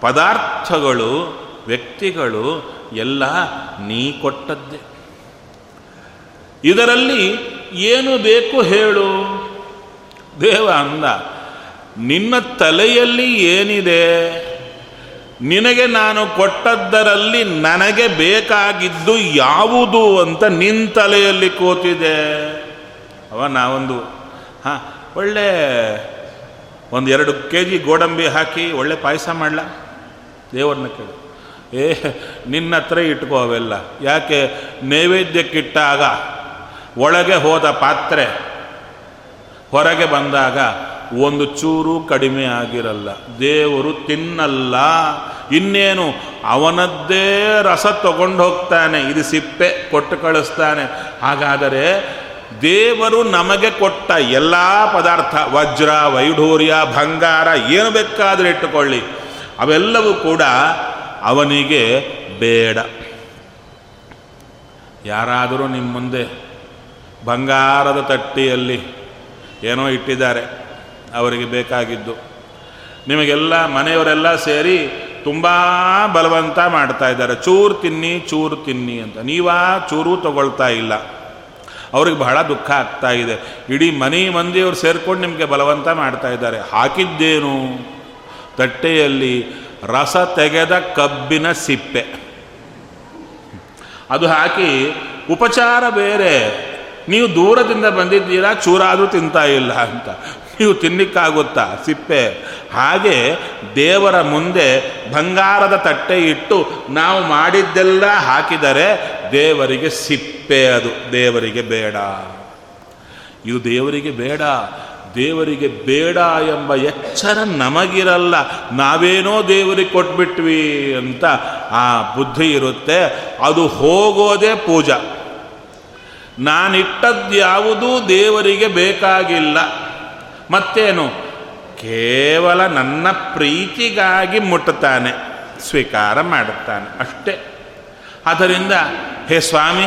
ಪದಾರ್ಥಗಳು, ವ್ಯಕ್ತಿಗಳು ಎಲ್ಲ ನೀ ಕೊಟ್ಟದ್ದೇ. ಇದರಲ್ಲಿ ಏನು ಬೇಕು ಹೇಳು. ದೇವ ಅಂದ, ನಿನ್ನ ತಲೆಯಲ್ಲಿ ಏನಿದೆ? ನಿನಗೆ ನಾನು ಕೊಟ್ಟದ್ದರಲ್ಲಿ ನನಗೆ ಬೇಕಾಗಿದ್ದು ಯಾವುದು ಅಂತ ನಿನ್ನ ತಲೆಯಲ್ಲಿ ಕೂತಿದೆ. ಅವ ನಾವೊಂದು, ಹಾಂ, ಒಳ್ಳೆ ಒಂದು ಎರಡು ಕೆ ಜಿ ಗೋಡಂಬಿ ಹಾಕಿ ಒಳ್ಳೆ ಪಾಯಸ ಮಾಡಲ? ದೇವ್ರನ್ನ ಕೇಳು. ಏ ನಿನ್ನ ಹತ್ರ ಇಟ್ಕೋ ಅವೆಲ್ಲ. ಯಾಕೆ? ನೈವೇದ್ಯಕ್ಕಿಟ್ಟಾಗ ಒಳಗೆ ಹೋದ ಪಾತ್ರೆ ಹೊರಗೆ ಬಂದಾಗ ಒಂದು ಚೂರು ಕಡಿಮೆ ಆಗಿರಲ್ಲ. ದೇವರು ತಿನ್ನಲ್ಲ. ಇನ್ನೇನು? ಅವನದ್ದೇ ರಸ ತಗೊಂಡು ಹೋಗ್ತಾನೆ. ಇದು ಸಿಪ್ಪೆ, ಕೊಟ್ಟು ಕಳಿಸ್ತಾನೆ. ಹಾಗಾದರೆ ದೇವರು ನಮಗೆ ಕೊಟ್ಟ ಎಲ್ಲ ಪದಾರ್ಥ, ವಜ್ರ, ವೈಢೂರ್ಯ, ಬಂಗಾರ, ಏನು ಬೇಕಾದರೂ ಇಟ್ಟುಕೊಳ್ಳಿ. ಅವೆಲ್ಲವೂ ಕೂಡ ಅವನಿಗೆ ಬೇಡ. ಯಾರಾದರೂ ನಿಮ್ಮ ಮುಂದೆ ಬಂಗಾರದ ತಟ್ಟಿಯಲ್ಲಿ ಏನೋ ಇಟ್ಟಿದ್ದಾರೆ, ಅವರಿಗೆ ಬೇಕಾಗಿದ್ದು. ನಿಮಗೆಲ್ಲ ಮನೆಯವರೆಲ್ಲ ಸೇರಿ ತುಂಬ ಬಲವಂತ ಮಾಡ್ತಾ ಇದ್ದಾರೆ. ಚೂರು ತಿನ್ನಿ ಚೂರು ತಿನ್ನಿ ಅಂತ. ನೀವಾ ಚೂರು ತಗೊಳ್ತಾ ಇಲ್ಲ. ಅವ್ರಿಗೆ ಬಹಳ ದುಃಖ ಆಗ್ತಾ ಇದೆ. ಇಡೀ ಮನೆ ಮಂದಿಯವರು ಸೇರ್ಕೊಂಡು ನಿಮಗೆ ಬಲವಂತ ಮಾಡ್ತಾ ಇದ್ದಾರೆ. ಹಾಕಿದ್ದೇನು? ತಟ್ಟೆಯಲ್ಲಿ ರಸ ತೆಗೆದ ಕಬ್ಬಿನ ಸಿಪ್ಪೆ. ಅದು ಹಾಕಿ, ಉಪಚಾರ ಬೇರೆ. ನೀವು ದೂರದಿಂದ ಬಂದಿದ್ದೀರಾ, ಚೂರಾದರೂ ತಿಂತಾ ಇಲ್ಲ ಅಂತ. ನೀವು ತಿನ್ನಿಕ್ಕಾಗುತ್ತಾ ಸಿಪ್ಪೆ. ಹಾಗೆ ದೇವರ ಮುಂದೆ ಬಂಗಾರದ ತಟ್ಟೆ ಇಟ್ಟು ನಾವು ಮಾಡಿದ್ದೆಲ್ಲ ಹಾಕಿದರೆ ದೇವರಿಗೆ ಸಿಪ್ಪೆ ಅದು. ದೇವರಿಗೆ ಬೇಡ. ಇದು ದೇವರಿಗೆ ಬೇಡ. ದೇವರಿಗೆ ಬೇಡ ಎಂಬ ಎಚ್ಚರ ನಮಗಿರಲ್ಲ, ನಾವೇನೋ ದೇವರಿಗೆ ಕೊಟ್ಬಿಟ್ವಿ ಅಂತ ಆ ಬುದ್ಧಿ ಇರುತ್ತೆ. ಅದು ಹೋಗೋದೇ ಪೂಜಾ. ನಾನಿಟ್ಟದ್ದು ಯಾವುದೂ ದೇವರಿಗೆ ಬೇಕಾಗಿಲ್ಲ. ಮತ್ತೇನು? ಕೇವಲ ನನ್ನ ಪ್ರೀತಿಗಾಗಿ ಮುಟ್ಟುತ್ತಾನೆ, ಸ್ವೀಕಾರ ಮಾಡುತ್ತಾನೆ, ಅಷ್ಟೇ. ಅದರಿಂದ, ಹೇ ಸ್ವಾಮಿ,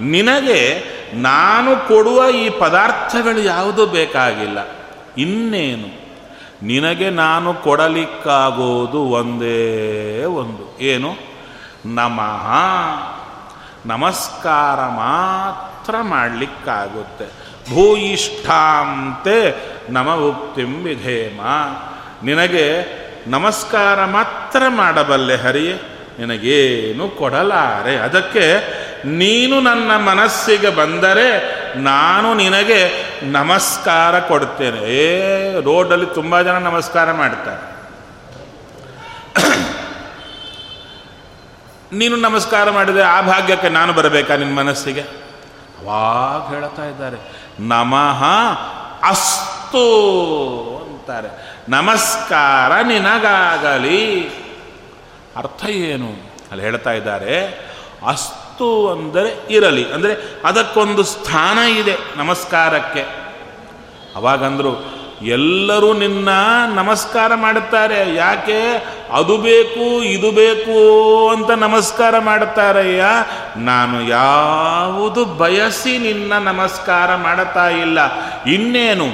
ನಿನಗೆ ನಾನು ಕೊಡುವ ಈ ಪದಾರ್ಥಗಳು ಯಾವುದೂ ಬೇಕಾಗಿಲ್ಲ. ಇನ್ನೇನು? ನಿನಗೆ ನಾನು ಕೊಡಲಿಕ್ಕಾಗೋದು ಒಂದೇ ಒಂದು. ಏನು? ನಮಃ. ನಮಸ್ಕಾರ ಮಾತ್ರ ಮಾಡಲಿಕ್ಕಾಗುತ್ತೆ. ಭೂಯಿಷ್ಠಾಂತೆ ನಮ ಉಕ್ತಿಂ ವಿಧೇಮ. ನಿನಗೆ ನಮಸ್ಕಾರ ಮಾತ್ರ ಮಾಡಬಲ್ಲೆ ಹರಿಯೇ? ನಿನಗೇನು ಕೊಡಲಾರೆ? ಅದಕ್ಕೆ ನೀನು ನನ್ನ ಮನಸ್ಸಿಗೆ ಬಂದರೆ ನಾನು ನಿನಗೆ ನಮಸ್ಕಾರ ಕೊಡ್ತೇನೆ. ಏ, ರೋಡಲ್ಲಿ ತುಂಬ ಜನ ನಮಸ್ಕಾರ ಮಾಡ್ತಾರೆ. ನೀನು ನಮಸ್ಕಾರ ಮಾಡಿದೆ ಆ ಭಾಗ್ಯಕ್ಕೆ ನಾನು ಬರಬೇಕಾ ನಿನ್ನ ಮನಸ್ಸಿಗೆ? ಅವಾಗ ಹೇಳ್ತಾ ಇದ್ದಾರೆ, ನಮಃ ಅಸ್ತು ಅಂತಾರೆ. ನಮಸ್ಕಾರ ನಿನಗಾಗಲಿ. ಅರ್ಥ ಏನು? ಅಲ್ಲಿ ಹೇಳ್ತಾ ಇದ್ದಾರೆ, ಅಸ್ತು ಅಂದರೆ ಇರಲಿ. ಅಂದರೆ ಅದಕ್ಕೊಂದು ಸ್ಥಾನ ಇದೆ ನಮಸ್ಕಾರಕ್ಕೆ. ಅವಾಗಂದ್ರು ಎಲ್ಲರೂ ನಿನ್ನ ನಮಸ್ಕಾರ ಮಾಡುತ್ತಾರೆ. ಯಾಕೆ? ಅದು ಬೇಕು, ಇದು ಬೇಕು ಅಂತ ನಮಸ್ಕಾರ ಮಾಡುತ್ತಾರಯ್ಯ ನಾನು ಯಾವುದು ಬಯಸಿ ನಿನ್ನ ನಮಸ್ಕಾರ ಮಾಡುತ್ತಾ ಇಲ್ಲ. ಇನ್ನೇನು?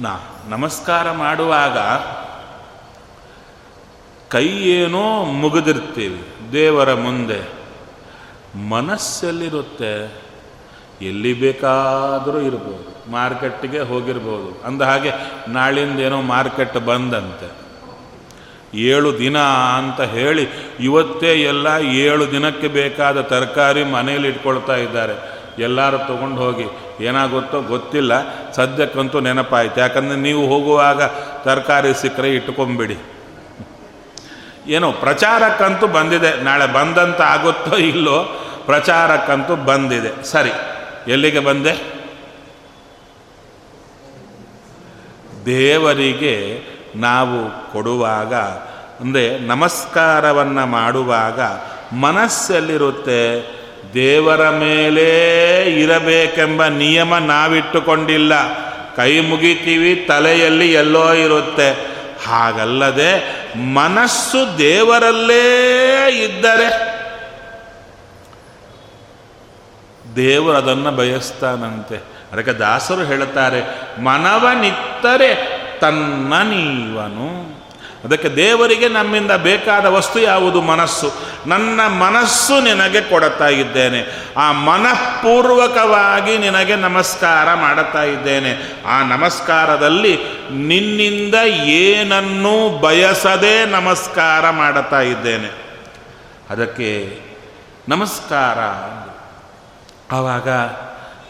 ನಾ ನಮಸ್ಕಾರ ಮಾಡುವಾಗ ಕೈ ಏನೋ ಮುಗಿದಿರ್ತೀವಿ ದೇವರ ಮುಂದೆ. ಮನಸ್ಸೆಲ್ಲಿರುತ್ತೆ. ಎಲ್ಲಿ ಬೇಕಾದರೂ ಇರ್ಬೋದು, ಮಾರ್ಕೆಟ್ಗೆ ಹೋಗಿರ್ಬೋದು. ಅಂದ ಹಾಗೆ ನಾಳಿಂದ ಏನೋ ಮಾರ್ಕೆಟ್ ಬಂದಂತೆ. ಏಳು ದಿನ ಅಂತ ಹೇಳಿ ಇವತ್ತೇ ಎಲ್ಲ ಏಳು ದಿನಕ್ಕೆ ಬೇಕಾದ ತರಕಾರಿ ಮನೇಲಿ ಇಟ್ಕೊಳ್ತಾ ಇದ್ದಾರೆ. ಎಲ್ಲರೂ ತೊಗೊಂಡು ಹೋಗಿ, ಏನಾಗುತ್ತೋ ಗೊತ್ತಿಲ್ಲ, ಸದ್ಯಕ್ಕಂತೂ ನೆನಪಾಯ್ತು. ಯಾಕಂದರೆ ನೀವು ಹೋಗುವಾಗ ತರಕಾರಿ ಸಿಕ್ಕರೆ ಇಟ್ಕೊಂಬಿಡಿ. ಏನೋ ಪ್ರಚಾರಕ್ಕಂತೂ ಬಂದಿದೆ. ನಾಳೆ ಬಂದಂತ ಆಗುತ್ತೋ ಇಲ್ಲೋ ಪ್ರಚಾರಕ್ಕಂತೂ ಬಂದಿದೆ. ಸರಿ, ಎಲ್ಲಿಗೆ ಬಂದೆ? ದೇವರಿಗೆ ನಾವು ಕೊಡುವಾಗ, ಅಂದರೆ ನಮಸ್ಕಾರವನ್ನು ಮಾಡುವಾಗ ಮನಸ್ಸಲ್ಲಿರುತ್ತೆ? ದೇವರ ಮೇಲೆ ಇರಬೇಕೆಂಬ ನಿಯಮ ನಾವಿಟ್ಟುಕೊಂಡಿಲ್ಲ. ಕೈ ಮುಗಿತೀವಿ, ತಲೆಯಲ್ಲಿ ಎಲ್ಲೋ ಇರುತ್ತೆ. ಹಾಗಲ್ಲದೆ ಮನಸ್ಸು ದೇವರಲ್ಲೇ ಇದ್ದರೆ ದೇವರು ಅದನ್ನು ಬಯಸ್ತಾನಂತೆ. ಅದಕ್ಕೆ ದಾಸರು ಹೇಳುತ್ತಾರೆ, ಮನವನಿತ್ತರೆ ತನ್ನ ನೀವನು. ಅದಕ್ಕೆ ದೇವರಿಗೆ ನಮ್ಮಿಂದ ಬೇಕಾದ ವಸ್ತು ಯಾವುದು? ಮನಸ್ಸು. ನನ್ನ ಮನಸ್ಸು ನಿನಗೆ ಕೊಡುತ್ತಾ ಇದ್ದೇನೆ. ಆ ಮನಃಪೂರ್ವಕವಾಗಿ ನಿನಗೆ ನಮಸ್ಕಾರ ಮಾಡುತ್ತಾ ಇದ್ದೇನೆ. ಆ ನಮಸ್ಕಾರದಲ್ಲಿ ನಿನ್ನಿಂದ ಏನನ್ನೂ ಬಯಸದೆ ನಮಸ್ಕಾರ ಮಾಡುತ್ತಾ ಇದ್ದೇನೆ. ಅದಕ್ಕೆ ನಮಸ್ಕಾರ ಆವಾಗ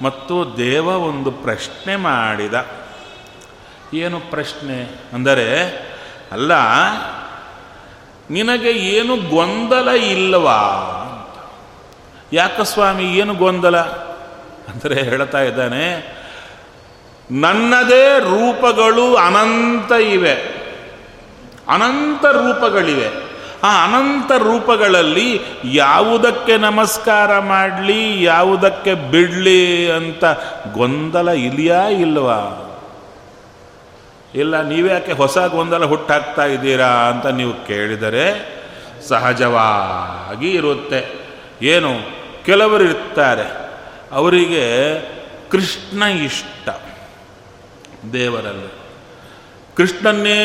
ಮತ್ತು ದೇವ ಒಂದು ಪ್ರಶ್ನೆ ಮಾಡಿದ. ಏನು ಪ್ರಶ್ನೆ? ಅಂದರೆ, ಅಲ್ಲ, ನಿನಗೆ ಏನು ಗೊಂದಲ ಇಲ್ಲವಾ? ಯಾಕ ಸ್ವಾಮಿ, ಏನು ಗೊಂದಲ? ಅಂದರೆ ಹೇಳ್ತಾ ಇದ್ದಾನೆ, ನನ್ನದೇ ರೂಪಗಳು ಅನಂತ ಇವೆ. ಅನಂತ ರೂಪಗಳಿವೆ. ಆ ಅನಂತ ರೂಪಗಳಲ್ಲಿ ಯಾವುದಕ್ಕೆ ನಮಸ್ಕಾರ ಮಾಡಲಿ, ಯಾವುದಕ್ಕೆ ಬಿಡಲಿ ಅಂತ ಗೊಂದಲ ಇಲ್ಲಿಯಾ ಇಲ್ವಾ? ಇಲ್ಲ, ನೀವ್ಯಾಕೆ ಹೊಸ ಗೊಂದಲ ಹುಟ್ಟಾಕ್ತಾ ಇದ್ದೀರಾ ಅಂತ ನೀವು ಕೇಳಿದರೆ ಸಹಜವಾಗಿ ಇರುತ್ತೆ. ಏನು? ಕೆಲವರು ಇರ್ತಾರೆ. ಅವರಿಗೆ ಕೃಷ್ಣ ಇಷ್ಟ. ದೇವರಲ್ಲಿ ಕೃಷ್ಣನ್ನೇ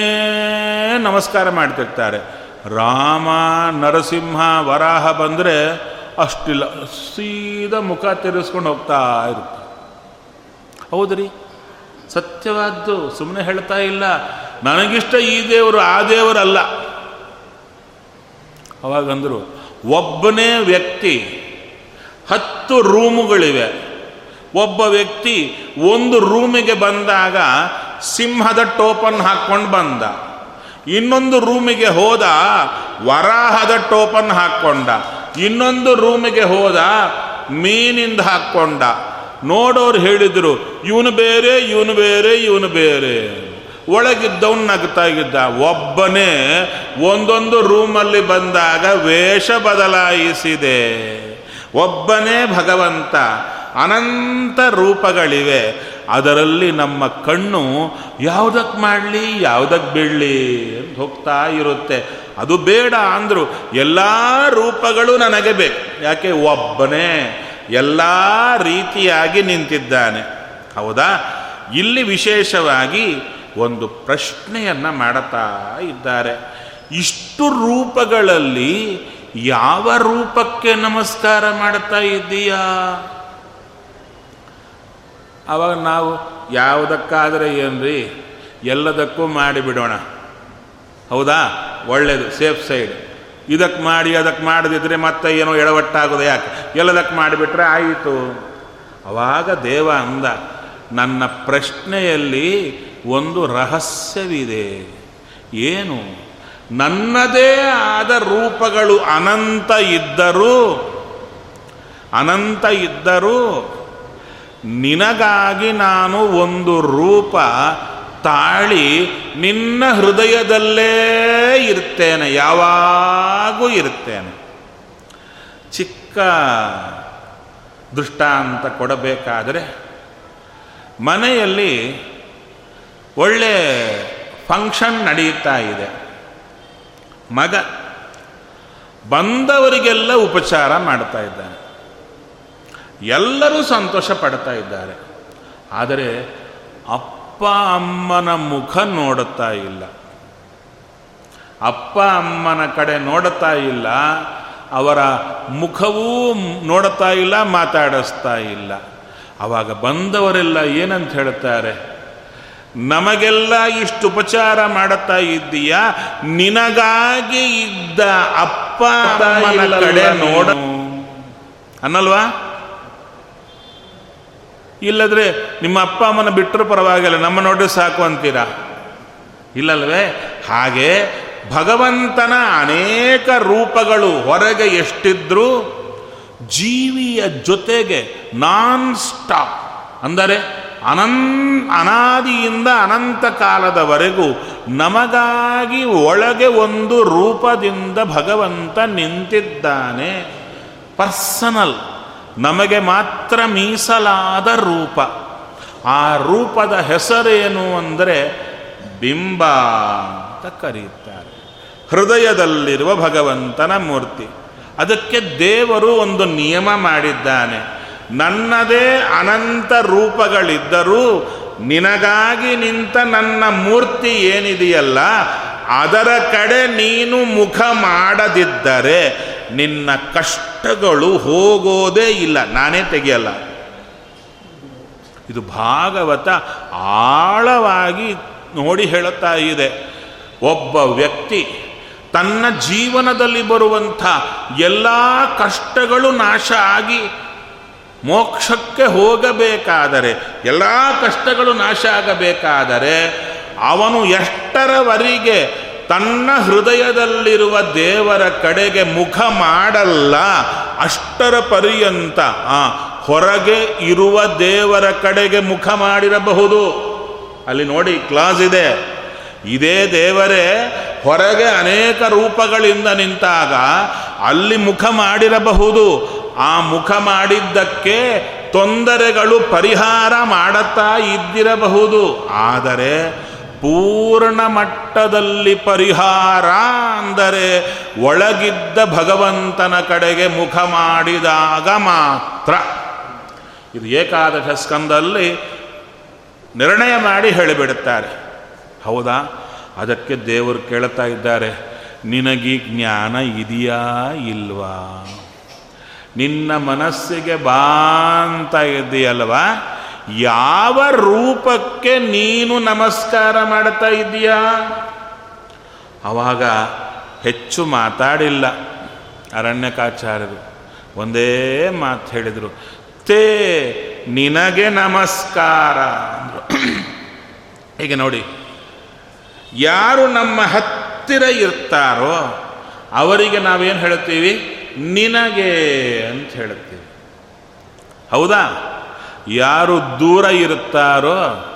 ನಮಸ್ಕಾರ ಮಾಡ್ತಿರ್ತಾರೆ. ರಾಮ ನರಸಿಂಹ ವರಾಹ ಬಂದರೆ ಅಷ್ಟಿಲ್ಲ, ಸೀದಾ ಮುಖ ತಿರುಸ್ಕೊಂಡು ಹೋಗ್ತಾ ಇರುತ್ತೆ. ಹೌದ್ರಿ? ಸತ್ಯವಾದ್ದು ಸುಮ್ಮನೆ ಹೇಳ್ತಾ ಇಲ್ಲ. ನನಗಿಷ್ಟ ಈ ದೇವರು, ಆ ದೇವರಲ್ಲ. ಅವಾಗಂದರು, ಒಬ್ಬನೇ ವ್ಯಕ್ತಿ, ಹತ್ತು ರೂಮುಗಳಿವೆ. ಒಬ್ಬ ವ್ಯಕ್ತಿ ಒಂದು ರೂಮಿಗೆ ಬಂದಾಗ ಸಿಂಹದ ಟೋಪನ್ ಹಾಕ್ಕೊಂಡು ಬಂದ. ಇನ್ನೊಂದು ರೂಮಿಗೆ ಹೋದ ವರಾಹದ ಟೋಪನ್ ಹಾಕ್ಕೊಂಡ. ಇನ್ನೊಂದು ರೂಮಿಗೆ ಹೋದ ಮೀನಿಂದ ಹಾಕ್ಕೊಂಡ. ನೋಡೋರು ಹೇಳಿದರು, ಇವನು ಬೇರೆ ಇವನು ಬೇರೆ ಇವನು ಬೇರೆ. ಒಳಗಿದ್ದವನು ನಗ್ತಾ ಇದ್ದ. ಒಬ್ಬನೇ ಒಂದೊಂದು ರೂಮಲ್ಲಿ ಬಂದಾಗ ವೇಷ ಬದಲಾಯಿಸಿದೆ. ಒಬ್ಬನೇ ಭಗವಂತ ಅನಂತ ರೂಪಗಳಿವೆ. ಅದರಲ್ಲಿ ನಮ್ಮ ಕಣ್ಣು ಯಾವುದಕ್ಕೆ ಮಾಡಲಿ ಯಾವುದಕ್ಕೆ ಬೀಳಲಿ ಅಂತ ಹೋಗ್ತಾ ಇರುತ್ತೆ. ಅದು ಬೇಡ ಅಂದರು ಎಲ್ಲ ರೂಪಗಳು ನನಗೆ ಬೇಕು. ಯಾಕೆ? ಒಬ್ಬನೇ ಎಲ್ಲ ರೀತಿಯಾಗಿ ನಿಂತಿದ್ದಾನೆ. ಹೌದಾ? ಇಲ್ಲಿ ವಿಶೇಷವಾಗಿ ಒಂದು ಪ್ರಶ್ನೆಯನ್ನು ಮಾಡುತ್ತಾ ಇದ್ದಾರೆ. ಇಷ್ಟು ರೂಪಗಳಲ್ಲಿ ಯಾವ ರೂಪಕ್ಕೆ ನಮಸ್ಕಾರ ಮಾಡ್ತಾ ಇದ್ದೀಯಾ? ಅವಾಗ ನಾವು ಯಾವುದಕ್ಕಾದರೆ ಏನ್ರಿ? ಎಲ್ಲದಕ್ಕೂ ಮಾಡಿಬಿಡೋಣ. ಹೌದಾ? ಒಳ್ಳೆಯದು ಸೇಫ್ ಸೈಡ್ ಇದಕ್ಕೆ ಮಾಡಿ ಅದಕ್ಕೆ ಮಾಡದಿದ್ರೆ ಮತ್ತೆ ಏನೋ ಎಡವಟ್ಟಾಗೋದು ಯಾಕೆ? ಎಲ್ಲದಕ್ಕೆ ಮಾಡಿಬಿಟ್ರೆ ಆಯಿತು. ಅವಾಗ ದೇವ ಅಂದ, ನನ್ನ ಪ್ರಶ್ನೆಯಲ್ಲಿ ಒಂದು ರಹಸ್ಯವಿದೆ. ಏನು? ನನ್ನದೇ ಆದ ರೂಪಗಳು ಅನಂತ ಇದ್ದರೂ ಅನಂತ ಇದ್ದರೂ ನಿನಗಾಗಿ ನಾನು ಒಂದು ರೂಪ ತಾಳಿ ನಿನ್ನ ಹೃದಯದಲ್ಲೇ ಇರ್ತೇನೆ, ಯಾವಾಗೂ ಇರ್ತೇನೆ. ಚಿಕ್ಕ ದೃಷ್ಟಾಂತ ಕೊಡಬೇಕಾದರೆ ಮನೆಯಲ್ಲಿ ಒಳ್ಳೆ ಫಂಕ್ಷನ್ ನಡೆಯುತ್ತಾ ಇದೆ. ಮಗ ಬಂದವರಿಗೆಲ್ಲ ಉಪಚಾರ ಮಾಡ್ತಾ ಇದ್ದಾನೆ. ಎಲ್ಲರೂ ಸಂತೋಷ ಪಡ್ತಾ ಇದ್ದಾರೆ. ಆದರೆ ಅಪ್ಪ ಅಮ್ಮನ ಮುಖ ನೋಡುತ್ತಾ ಇಲ್ಲ. ಅಪ್ಪ ಅಮ್ಮನ ಕಡೆ ನೋಡುತ್ತಾ ಇಲ್ಲ. ಅವರ ಮುಖವೂ ನೋಡುತ್ತಾ ಇಲ್ಲ ಮಾತಾಡಿಸ್ತಾ ಇಲ್ಲ. ಅವಾಗ ಬಂದವರೆಲ್ಲ ಏನಂತ ಹೇಳ್ತಾರೆ? ನಮಗೆಲ್ಲ ಇಷ್ಟು ಉಪಚಾರ ಮಾಡುತ್ತಾ ಇದ್ದೀಯಾ? ನಿನಗಾಗಿ ಇದ್ದ ಅಪ್ಪ ಅಮ್ಮನ ಕಡೆ ನೋಡ ಅನ್ನಲ್ವಾ? ಇಲ್ಲದ್ರೆ ನಿಮ್ಮ ಅಪ್ಪ ಅಮ್ಮನ ಬಿಟ್ಟರು ಪರವಾಗಿಲ್ಲ. ನಮ್ಮ ನೋಡ್ರೆ ಸಾಕು ಅಂತೀರಾ? ಇಲ್ಲಲ್ವೇ? ಹಾಗೆ ಭಗವಂತನ ಅನೇಕ ರೂಪಗಳು ಹೊರಗೆ ಎಷ್ಟಿದ್ರೂ ಜೀವಿಯ ಜೊತೆಗೆ ನಾನ್ ಸ್ಟಾಪ್ ಅಂದರೆ ಅನನ್, ಅನಾದಿಯಿಂದ ಅನಂತ ಕಾಲದವರೆಗೂ ನಮಗಾಗಿ ಒಳಗೆ ಒಂದು ರೂಪದಿಂದ ಭಗವಂತ ನಿಂತಿದ್ದಾನೆ. ಪರ್ಸನಲ್. ನಮಗೆ ಮಾತ್ರ ಮೀಸಲಾದ ರೂಪ. ಆ ರೂಪದ ಹೆಸರೇನು ಅಂದರೆ ಬಿಂಬ ಅಂತ ಕರೆಯುತ್ತಾರೆ. ಹೃದಯದಲ್ಲಿರುವ ಭಗವಂತನ ಮೂರ್ತಿ. ಅದಕ್ಕೆ ದೇವರು ಒಂದು ನಿಯಮ ಮಾಡಿದ್ದಾನೆ. ನನ್ನದೇ ಅನಂತ ರೂಪಗಳಿದ್ದರೂ ನಿನಗಾಗಿ ನಿಂತ ನನ್ನ ಮೂರ್ತಿ ಏನಿದೆಯಲ್ಲ, ಅದರ ಕಡೆ ನೀನು ಮುಖ ಮಾಡದಿದ್ದರೆ ನಿನ್ನ ಕಷ್ಟಗಳು ಹೋಗೋದೇ ಇಲ್ಲ. ನಾನೇ ತೆಗೆಯಲ್ಲ. ಇದು ಭಾಗವತ ಆಳವಾಗಿ ನೋಡಿ ಹೇಳುತ್ತಾ ಇದೆ. ಒಬ್ಬ ವ್ಯಕ್ತಿ ತನ್ನ ಜೀವನದಲ್ಲಿ ಬರುವಂಥ ಎಲ್ಲ ಕಷ್ಟಗಳು ನಾಶ ಆಗಿ ಮೋಕ್ಷಕ್ಕೆ ಹೋಗಬೇಕಾದರೆ, ಎಲ್ಲ ಕಷ್ಟಗಳು ನಾಶ ಆಗಬೇಕಾದರೆ ಅವನು ಎಷ್ಟರವರೆಗೆ ತನ್ನ ಹೃದಯದಲ್ಲಿರುವ ದೇವರ ಕಡೆಗೆ ಮುಖ ಮಾಡಲ್ಲ, ಅಷ್ಟರ ಪರ್ಯಂತ, ಆ, ಹೊರಗೆ ಇರುವ ದೇವರ ಕಡೆಗೆ ಮುಖ ಮಾಡಿರಬಹುದು. ಅಲ್ಲಿ ನೋಡಿ, ಕ್ಲಾಸ್ ಇದೆ. ಇದೇ ದೇವರೇ, ಹೊರಗೆ ಅನೇಕ ರೂಪಗಳಿಂದ ನಿಂತಾಗ ಅಲ್ಲಿ ಮುಖ ಮಾಡಿರಬಹುದು. ಆ ಮುಖ ಮಾಡಿದ್ದಕ್ಕೆ ತೊಂದರೆಗಳು ಪರಿಹಾರ ಮಾಡುತ್ತಾ ಇದ್ದಿರಬಹುದು. ಆದರೆ ಪೂರ್ಣ ಮಟ್ಟದಲ್ಲಿ ಪರಿಹಾರ ಅಂದರೆ ಒಳಗಿದ್ದ ಭಗವಂತನ ಕಡೆಗೆ ಮುಖ ಮಾಡಿದಾಗ ಮಾತ್ರ. ಇದು ಏಕಾದಶ ಸ್ಕಂದಲ್ಲಿ ನಿರ್ಣಯ ಮಾಡಿ ಹೇಳಿಬಿಡುತ್ತಾರೆ. ಹೌದಾ? ಅದಕ್ಕೆ ದೇವರು ಕೇಳ್ತಾ ಇದ್ದಾರೆ, ನಿನಗೆ ಜ್ಞಾನ ಇದೆಯಾ ಇಲ್ವಾ? ನಿನ್ನ ಮನಸ್ಸಿಗೆ ಬಾ ಅಂತ ಇದೆಯಲ್ವಾ ಯಾವ ರೂಪಕ್ಕೆ ನೀನು ನಮಸ್ಕಾರ ಮಾಡ್ತಾ ಇದೀಯಾ ಅವಾಗ ಹೆಚ್ಚು ಮಾತಾಡಿಲ್ಲ ಅರಣ್ಯಕಾಚಾರ್ಯರು. ಒಂದೇ ಮಾತು ಹೇಳಿದರು, ತೇ, ನಿನಗೆ ನಮಸ್ಕಾರ. ಅಂದರು ಹೀಗೆ ನೋಡಿ, ಯಾರು ನಮ್ಮ ಹತ್ತಿರ ಇರ್ತಾರೋ ಅವರಿಗೆ ನಾವೇನು ಹೇಳ್ತೀವಿ ನಿನಗೆ ಅಂತ ಹೇಳ್ತೀವಿ ಹೌದಾ? ಯಾರು ದೂರ ಇರುತ್ತಾರೋ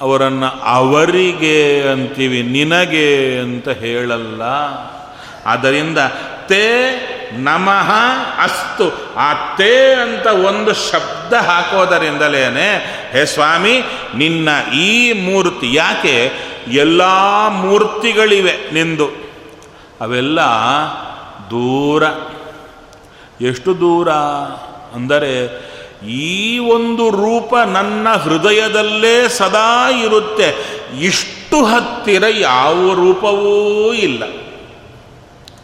ಅವರನ್ನು ಅವರಿಗೆ ಅಂತೀವಿ, ನಿನಗೆ ಅಂತ ಹೇಳಲ್ಲ. ಆದ್ದರಿಂದ ತೇ ನಮಃ ಅಸ್ತು. ಆ ತೇ ಅಂತ ಒಂದು ಶಬ್ದ ಹಾಕೋದರಿಂದಲೇ ಹೇ ಸ್ವಾಮಿ, ನಿನ್ನ ಈ ಮೂರ್ತಿ, ಯಾಕೆ ಎಲ್ಲ ಮೂರ್ತಿಗಳಿವೆ ನಿಂದು? ಅವೆಲ್ಲ ದೂರ. ಎಷ್ಟು ದೂರ? ಅಂದರೆ ಈ ಒಂದು ರೂಪ ನನ್ನ ಹೃದಯದಲ್ಲೇ ಸದಾ ಇರುತ್ತೆ. ಇಷ್ಟು ಹತ್ತಿರ ಯಾವ ರೂಪವೂ ಇಲ್ಲ.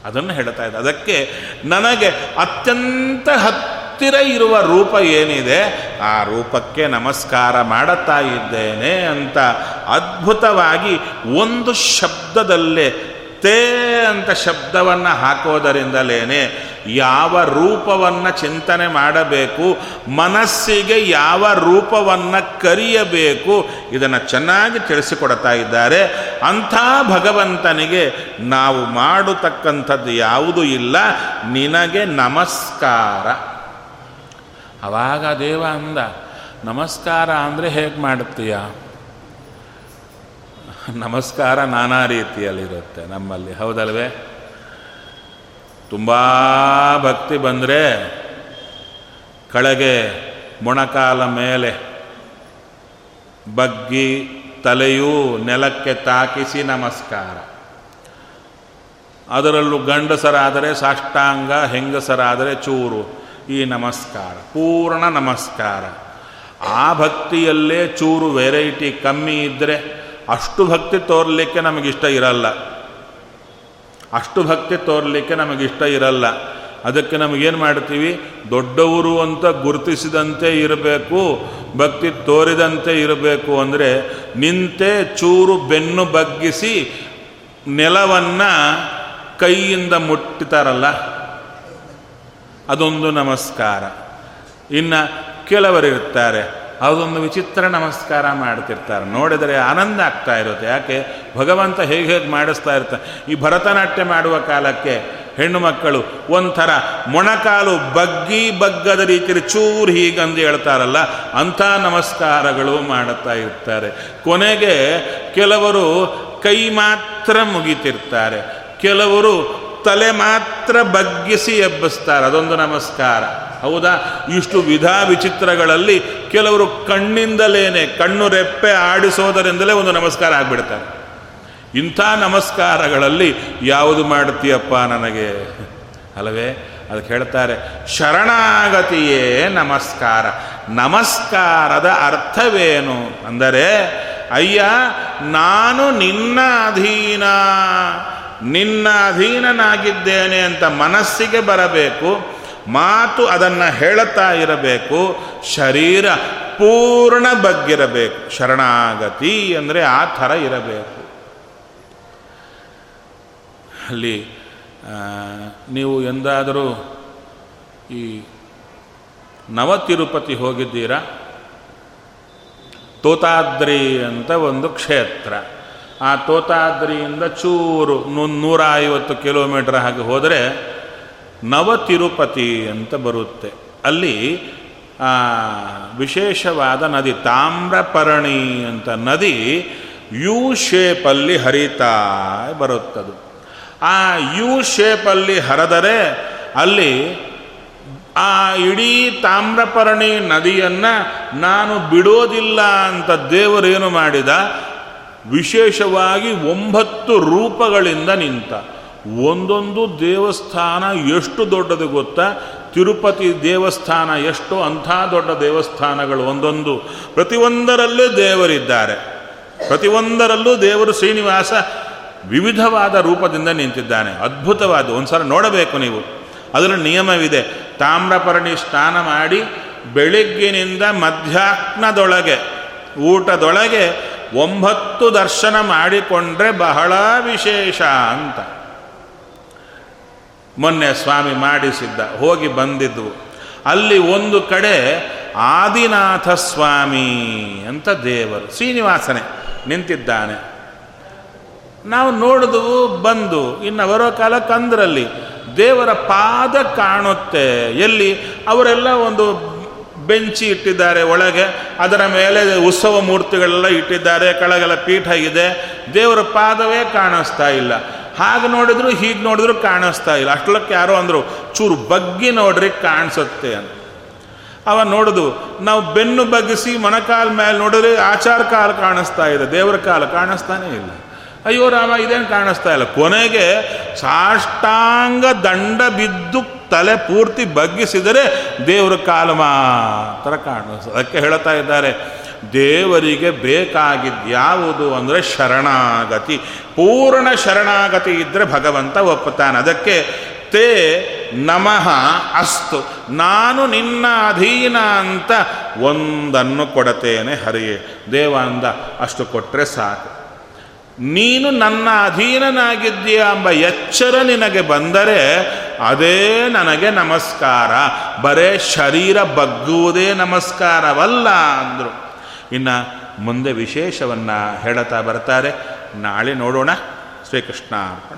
ಅದನ್ನು ಹೇಳ್ತಾ ಇದೆ ಅದಕ್ಕೆ ನನಗೆ ಅತ್ಯಂತ ಹತ್ತಿರ ಇರುವ ರೂಪ ಏನಿದೆ? ಆ ರೂಪಕ್ಕೆ ನಮಸ್ಕಾರ ಮಾಡುತ್ತಾ ಇದ್ದೇನೆ ಅಂತ ಅದ್ಭುತವಾಗಿ ಒಂದು ಶಬ್ದದಲ್ಲೇ ತೇ ಅಂತ ಶಬ್ದವನ್ನು ಹಾಕೋದರಿಂದಲೇ ಯಾವ ರೂಪವನ್ನು ಚಿಂತನೆ ಮಾಡಬೇಕು, ಮನಸ್ಸಿಗೆ ಯಾವ ರೂಪವನ್ನು ಕರಿಯಬೇಕು, ಇದನ್ನು ಚೆನ್ನಾಗಿ ತಿಳಿಸಿಕೊಡ್ತಾ ಇದ್ದಾರೆ. ಅಂಥ ಭಗವಂತನಿಗೆ ನಾವು ಮಾಡತಕ್ಕಂಥದ್ದು ಯಾವುದೂ ಇಲ್ಲ. ನಿನಗೆ ನಮಸ್ಕಾರ. ಅವಾಗ ದೇವ ಅಂದ, ನಮಸ್ಕಾರ ಅಂದರೆ ಹೇಗೆ ಮಾಡುತ್ತೀಯ? ನಮಸ್ಕಾರ ನಾನಾ ರೀತಿಯಲ್ಲಿರುತ್ತೆ ನಮ್ಮಲ್ಲಿ, ಹೌದಲ್ವೇ? ತುಂಬ ಭಕ್ತಿ ಬಂದರೆ ಕೆಳಗೆ ಮೊಣಕಾಲ ಮೇಲೆ ಬಗ್ಗಿ ತಲೆಯೂ ನೆಲಕ್ಕೆ ತಾಕಿಸಿ ನಮಸ್ಕಾರ. ಅದರಲ್ಲೂ ಗಂಡಸರಾದರೆ ಸಾಷ್ಟಾಂಗ, ಹೆಂಗಸರಾದರೆ ಚೂರು, ಈ ನಮಸ್ಕಾರ, ಪೂರ್ಣ ನಮಸ್ಕಾರ. ಆ ಭಕ್ತಿಯಲ್ಲೇ ಚೂರು ವೆರೈಟಿ ಕಮ್ಮಿ ಇದ್ದರೆ ಅಷ್ಟು ಭಕ್ತಿ ತೋರಲಿಕ್ಕೆ ನಮಗಿಷ್ಟ ಇರಲ್ಲ. ಅಷ್ಟು ಭಕ್ತಿ ತೋರಲಿಕ್ಕೆ ನಮಗಿಷ್ಟ ಇರಲ್ಲ. ಅದಕ್ಕೆ ನಮಗೇನು ಮಾಡ್ತೀವಿ? ದೊಡ್ಡವರು ಅಂತ ಗುರುತಿಸಿದಂತೆ ಇರಬೇಕು, ಭಕ್ತಿ ತೋರಿದಂತೆ ಇರಬೇಕು ಅಂದರೆ ನಿಂತೆ ಚೂರು ಬೆನ್ನು ಬಗ್ಗಿಸಿ ನೆಲವನ್ನು ಕೈಯಿಂದ ಮುಟ್ಟಿತಾರಲ್ಲ. ಅದೊಂದು ನಮಸ್ಕಾರ. ಇನ್ನು ಕೆಲವರಿರ್ತಾರೆ ಅದೊಂದು ವಿಚಿತ್ರ ನಮಸ್ಕಾರ ಮಾಡ್ತಿರ್ತಾರೆ. ನೋಡಿದರೆ ಆನಂದ ಆಗ್ತಾ ಇರುತ್ತೆ. ಯಾಕೆ? ಭಗವಂತ ಹೇಗೆ ಹೇಗೆ ಮಾಡಿಸ್ತಾ ಇರ್ತಾರೆ ಈ ಭರತನಾಟ್ಯ ಮಾಡುವ ಕಾಲಕ್ಕೆ ಹೆಣ್ಣು ಮಕ್ಕಳು ಒಂಥರ ಮೊಣಕಾಲು ಬಗ್ಗಿ ಬಗ್ಗದ ರೀತಿಯಲ್ಲಿ ಚೂರು ಹೀಗಂದು ಹೇಳ್ತಾರಲ್ಲ, ಅಂಥ ನಮಸ್ಕಾರಗಳು ಮಾಡುತ್ತಾ ಇರ್ತಾರೆ. ಕೊನೆಗೆ ಕೆಲವರು ಕೈ ಮಾತ್ರ ಮುಗಿತಿರ್ತಾರೆ. ಕೆಲವರು ತಲೆ ಮಾತ್ರ ಬಗ್ಗಿಸಿ ಎಬ್ಬಿಸ್ತಾರೆ. ಅದೊಂದು ನಮಸ್ಕಾರ. ಹೌದಾ? ಇಷ್ಟು ವಿಧ ವಿಚಿತ್ರಗಳಲ್ಲಿ ಕೆಲವರು ಕಣ್ಣಿಂದಲೇನೆ, ಕಣ್ಣು ರೆಪ್ಪೆ ಆಡಿಸೋದರಿಂದಲೇ ಒಂದು ನಮಸ್ಕಾರ ಆಗಿಬಿಡ್ತಾರೆ. ಇಂಥ ನಮಸ್ಕಾರಗಳಲ್ಲಿ ಯಾವುದು ಮಾಡ್ತೀಯಪ್ಪ ನನಗೆ? ಅಲ್ಲವೇ? ಅದಕ್ಕೆ ಹೇಳ್ತಾರೆ, ಶರಣಾಗತಿಯೇ ನಮಸ್ಕಾರ. ನಮಸ್ಕಾರದ ಅರ್ಥವೇನು? ಅಂದರೆ, ಅಯ್ಯ, ನಾನು ನಿನ್ನ ಅಧೀನ ನಿನ್ನ ಅಧೀನನಾಗಿದ್ದೇನೆ ಅಂತ ಮನಸ್ಸಿಗೆ ಬರಬೇಕು. ಮಾತು ಅದನ್ನು ಹೇಳುತ್ತಾ ಇರಬೇಕು, ಶರೀರ ಪೂರ್ಣ ಬಗ್ಗಿರಬೇಕು. ಶರಣಾಗತಿ ಅಂದರೆ ಆ ಥರ ಇರಬೇಕು. ಅಲ್ಲಿ ನೀವು ಎಂದಾದರೂ ಈ ನವ ತಿರುಪತಿ ಹೋಗಿದ್ದೀರಾ? ತೋತಾದ್ರಿ ಅಂತ ಒಂದು ಕ್ಷೇತ್ರ. ಆ ತೋತಾದ್ರಿಯಿಂದ ಚೂರು ನೂರ ಐವತ್ತು ಕಿಲೋಮೀಟರ್ ಹಾಗೆ ಹೋದರೆ ನವ ತಿರುಪತಿ ಅಂತ ಬರುತ್ತೆ. ಅಲ್ಲಿ ವಿಶೇಷವಾದ ನದಿ ತಾಮ್ರಪರ್ಣಿ ಅಂತ ನದಿ ಯು ಶೇಪಲ್ಲಿ ಹರಿತಾ ಬರುತ್ತದು. ಆ ಯು ಶೇಪಲ್ಲಿ ಹರಿದರೆ ಅಲ್ಲಿ ಆ ಇಡೀ ತಾಮ್ರಪರ್ಣಿ ನದಿಯನ್ನು ನಾನು ಬಿಡೋದಿಲ್ಲ ಅಂತ ದೇವರೇನು ಮಾಡಿದ? ವಿಶೇಷವಾಗಿ ಒಂಬತ್ತು ರೂಪಗಳಿಂದ ನಿಂತ. ಒಂದೊಂದು ದೇವಸ್ಥಾನ ಎಷ್ಟು ದೊಡ್ಡದು ಗೊತ್ತಾ? ತಿರುಪತಿ ದೇವಸ್ಥಾನ ಎಷ್ಟು ಅಂಥ ದೊಡ್ಡ ದೇವಸ್ಥಾನಗಳು ಒಂದೊಂದು. ಪ್ರತಿಯೊಂದರಲ್ಲೂ ದೇವರಿದ್ದಾರೆ. ಪ್ರತಿಯೊಂದರಲ್ಲೂ ದೇವರು ಶ್ರೀನಿವಾಸ ವಿವಿಧವಾದ ರೂಪದಿಂದ ನಿಂತಿದ್ದಾನೆ. ಅದ್ಭುತವಾದ, ಒಂದ್ಸಲ ನೋಡಬೇಕು ನೀವು. ಅದರ ನಿಯಮವಿದೆ. ತಾಮ್ರಪರ್ಣಿ ಸ್ನಾನ ಮಾಡಿ ಬೆಳಿಗ್ಗಿನಿಂದ ಮಧ್ಯಾಹ್ನದೊಳಗೆ, ಊಟದೊಳಗೆ ಒಂಬತ್ತು ದರ್ಶನ ಮಾಡಿಕೊಂಡ್ರೆ ಬಹಳ ವಿಶೇಷ ಅಂತ. ಮೊನ್ನೆ ಸ್ವಾಮಿ ಮಾಡಿಸಿದ್ದ, ಹೋಗಿ ಬಂದಿದ್ದವು ಅಲ್ಲಿ ಒಂದು ಕಡೆ ಆದಿನಾಥ ಸ್ವಾಮಿ ಅಂತ ದೇವರು, ಶ್ರೀನಿವಾಸನೆ ನಿಂತಿದ್ದಾನೆ. ನಾವು ನೋಡಿದು, ಬಂದು, ಇನ್ನು ಬರೋ ಕಾಲ ಕಂದ್ರಲ್ಲಿ, ದೇವರ ಪಾದ ಕಾಣುತ್ತೆ. ಎಲ್ಲಿ? ಅವರೆಲ್ಲ ಒಂದು ಬೆಂಚಿ ಇಟ್ಟಿದ್ದಾರೆ ಒಳಗೆ, ಅದರ ಮೇಲೆ ಉತ್ಸವ ಮೂರ್ತಿಗಳೆಲ್ಲ ಇಟ್ಟಿದ್ದಾರೆ, ಕೆಳಗೆಲ್ಲ ಪೀಠ ಇದೆ. ದೇವರ ಪಾದವೇ ಕಾಣಿಸ್ತಾ ಇಲ್ಲ. ಹಾಗೆ ನೋಡಿದ್ರು ಹೀಗೆ ನೋಡಿದ್ರು ಕಾಣಿಸ್ತಾ ಇಲ್ಲ. ಅಷ್ಟಲಕ್ಕೆ ಯಾರೋ ಅಂದರು, ಚೂರು ಬಗ್ಗಿ ನೋಡ್ರಿ ಕಾಣಿಸುತ್ತೆ ಅಂತ. ಅವ ನೋಡಿದು, ನಾವು ಬೆನ್ನು ಬಗ್ಗಿಸಿ ಮೊಣಕಾಲ ಮೇಲೆ ನೋಡಿದ್ರೆ ಆಚಾರ ಕಾಲ ಕಾಣಿಸ್ತಾ ಇದೆ, ದೇವರ ಕಾಲ ಕಾಣಿಸ್ತಾನೇ ಇಲ್ಲ. ಅಯ್ಯೋ ರಾಮ, ಇದೇನು ಕಾಣಿಸ್ತಾ ಇಲ್ಲ? ಕೊನೆಗೆ ಸಾಷ್ಟಾಂಗ ದಂಡ ಬಿದ್ದು ತಲೆ ಪೂರ್ತಿ ಬಗ್ಗಿಸಿದರೆ ದೇವರ ಕಾಲ ಮಾತ್ರ ಕಾಣಿಸ್ತದೆ ಅದಕ್ಕೆ ಹೇಳ್ತಾ ಇದ್ದಾರೆ ದೇವರಿಗೆ ಬೇಕಾಗಿದ್ಯಾವುದು ಅಂದರೆ ಶರಣಾಗತಿ. ಪೂರ್ಣ ಶರಣಾಗತಿ ಇದ್ದರೆ ಭಗವಂತ ಒಪ್ಪುತ್ತಾನೆ. ಅದಕ್ಕೆ ತೇ ನಮಃ ಅಸ್ತು. ನಾನು ನಿನ್ನ ಅಧೀನ ಅಂತ ಒಂದನ್ನು ಕೊಡತೇನೆ, ಹರಿಯೇ. ದೇವ ಅಂದ, ಅಷ್ಟು ಕೊಟ್ಟರೆ ಸಾಕು. ನೀನು ನನ್ನ ಅಧೀನನಾಗಿದ್ದೀಯ ಎಂಬ ಎಚ್ಚರ ನಿನಗೆ ಬಂದರೆ ಅದೇ ನನಗೆ ನಮಸ್ಕಾರ. ಬರೇ ಶರೀರ ಬಗ್ಗುವುದೇ ನಮಸ್ಕಾರವಲ್ಲ ಅಂದರು. ಇನ್ನು ಮುಂದೆ ವಿಶೇಷವನ್ನು ಹೇಳುತ್ತಾ ಬರ್ತಾರೆ. ನಾಳೆ ನೋಡೋಣ. ಶ್ರೀಕೃಷ್ಣ ಅರ್ಪಣ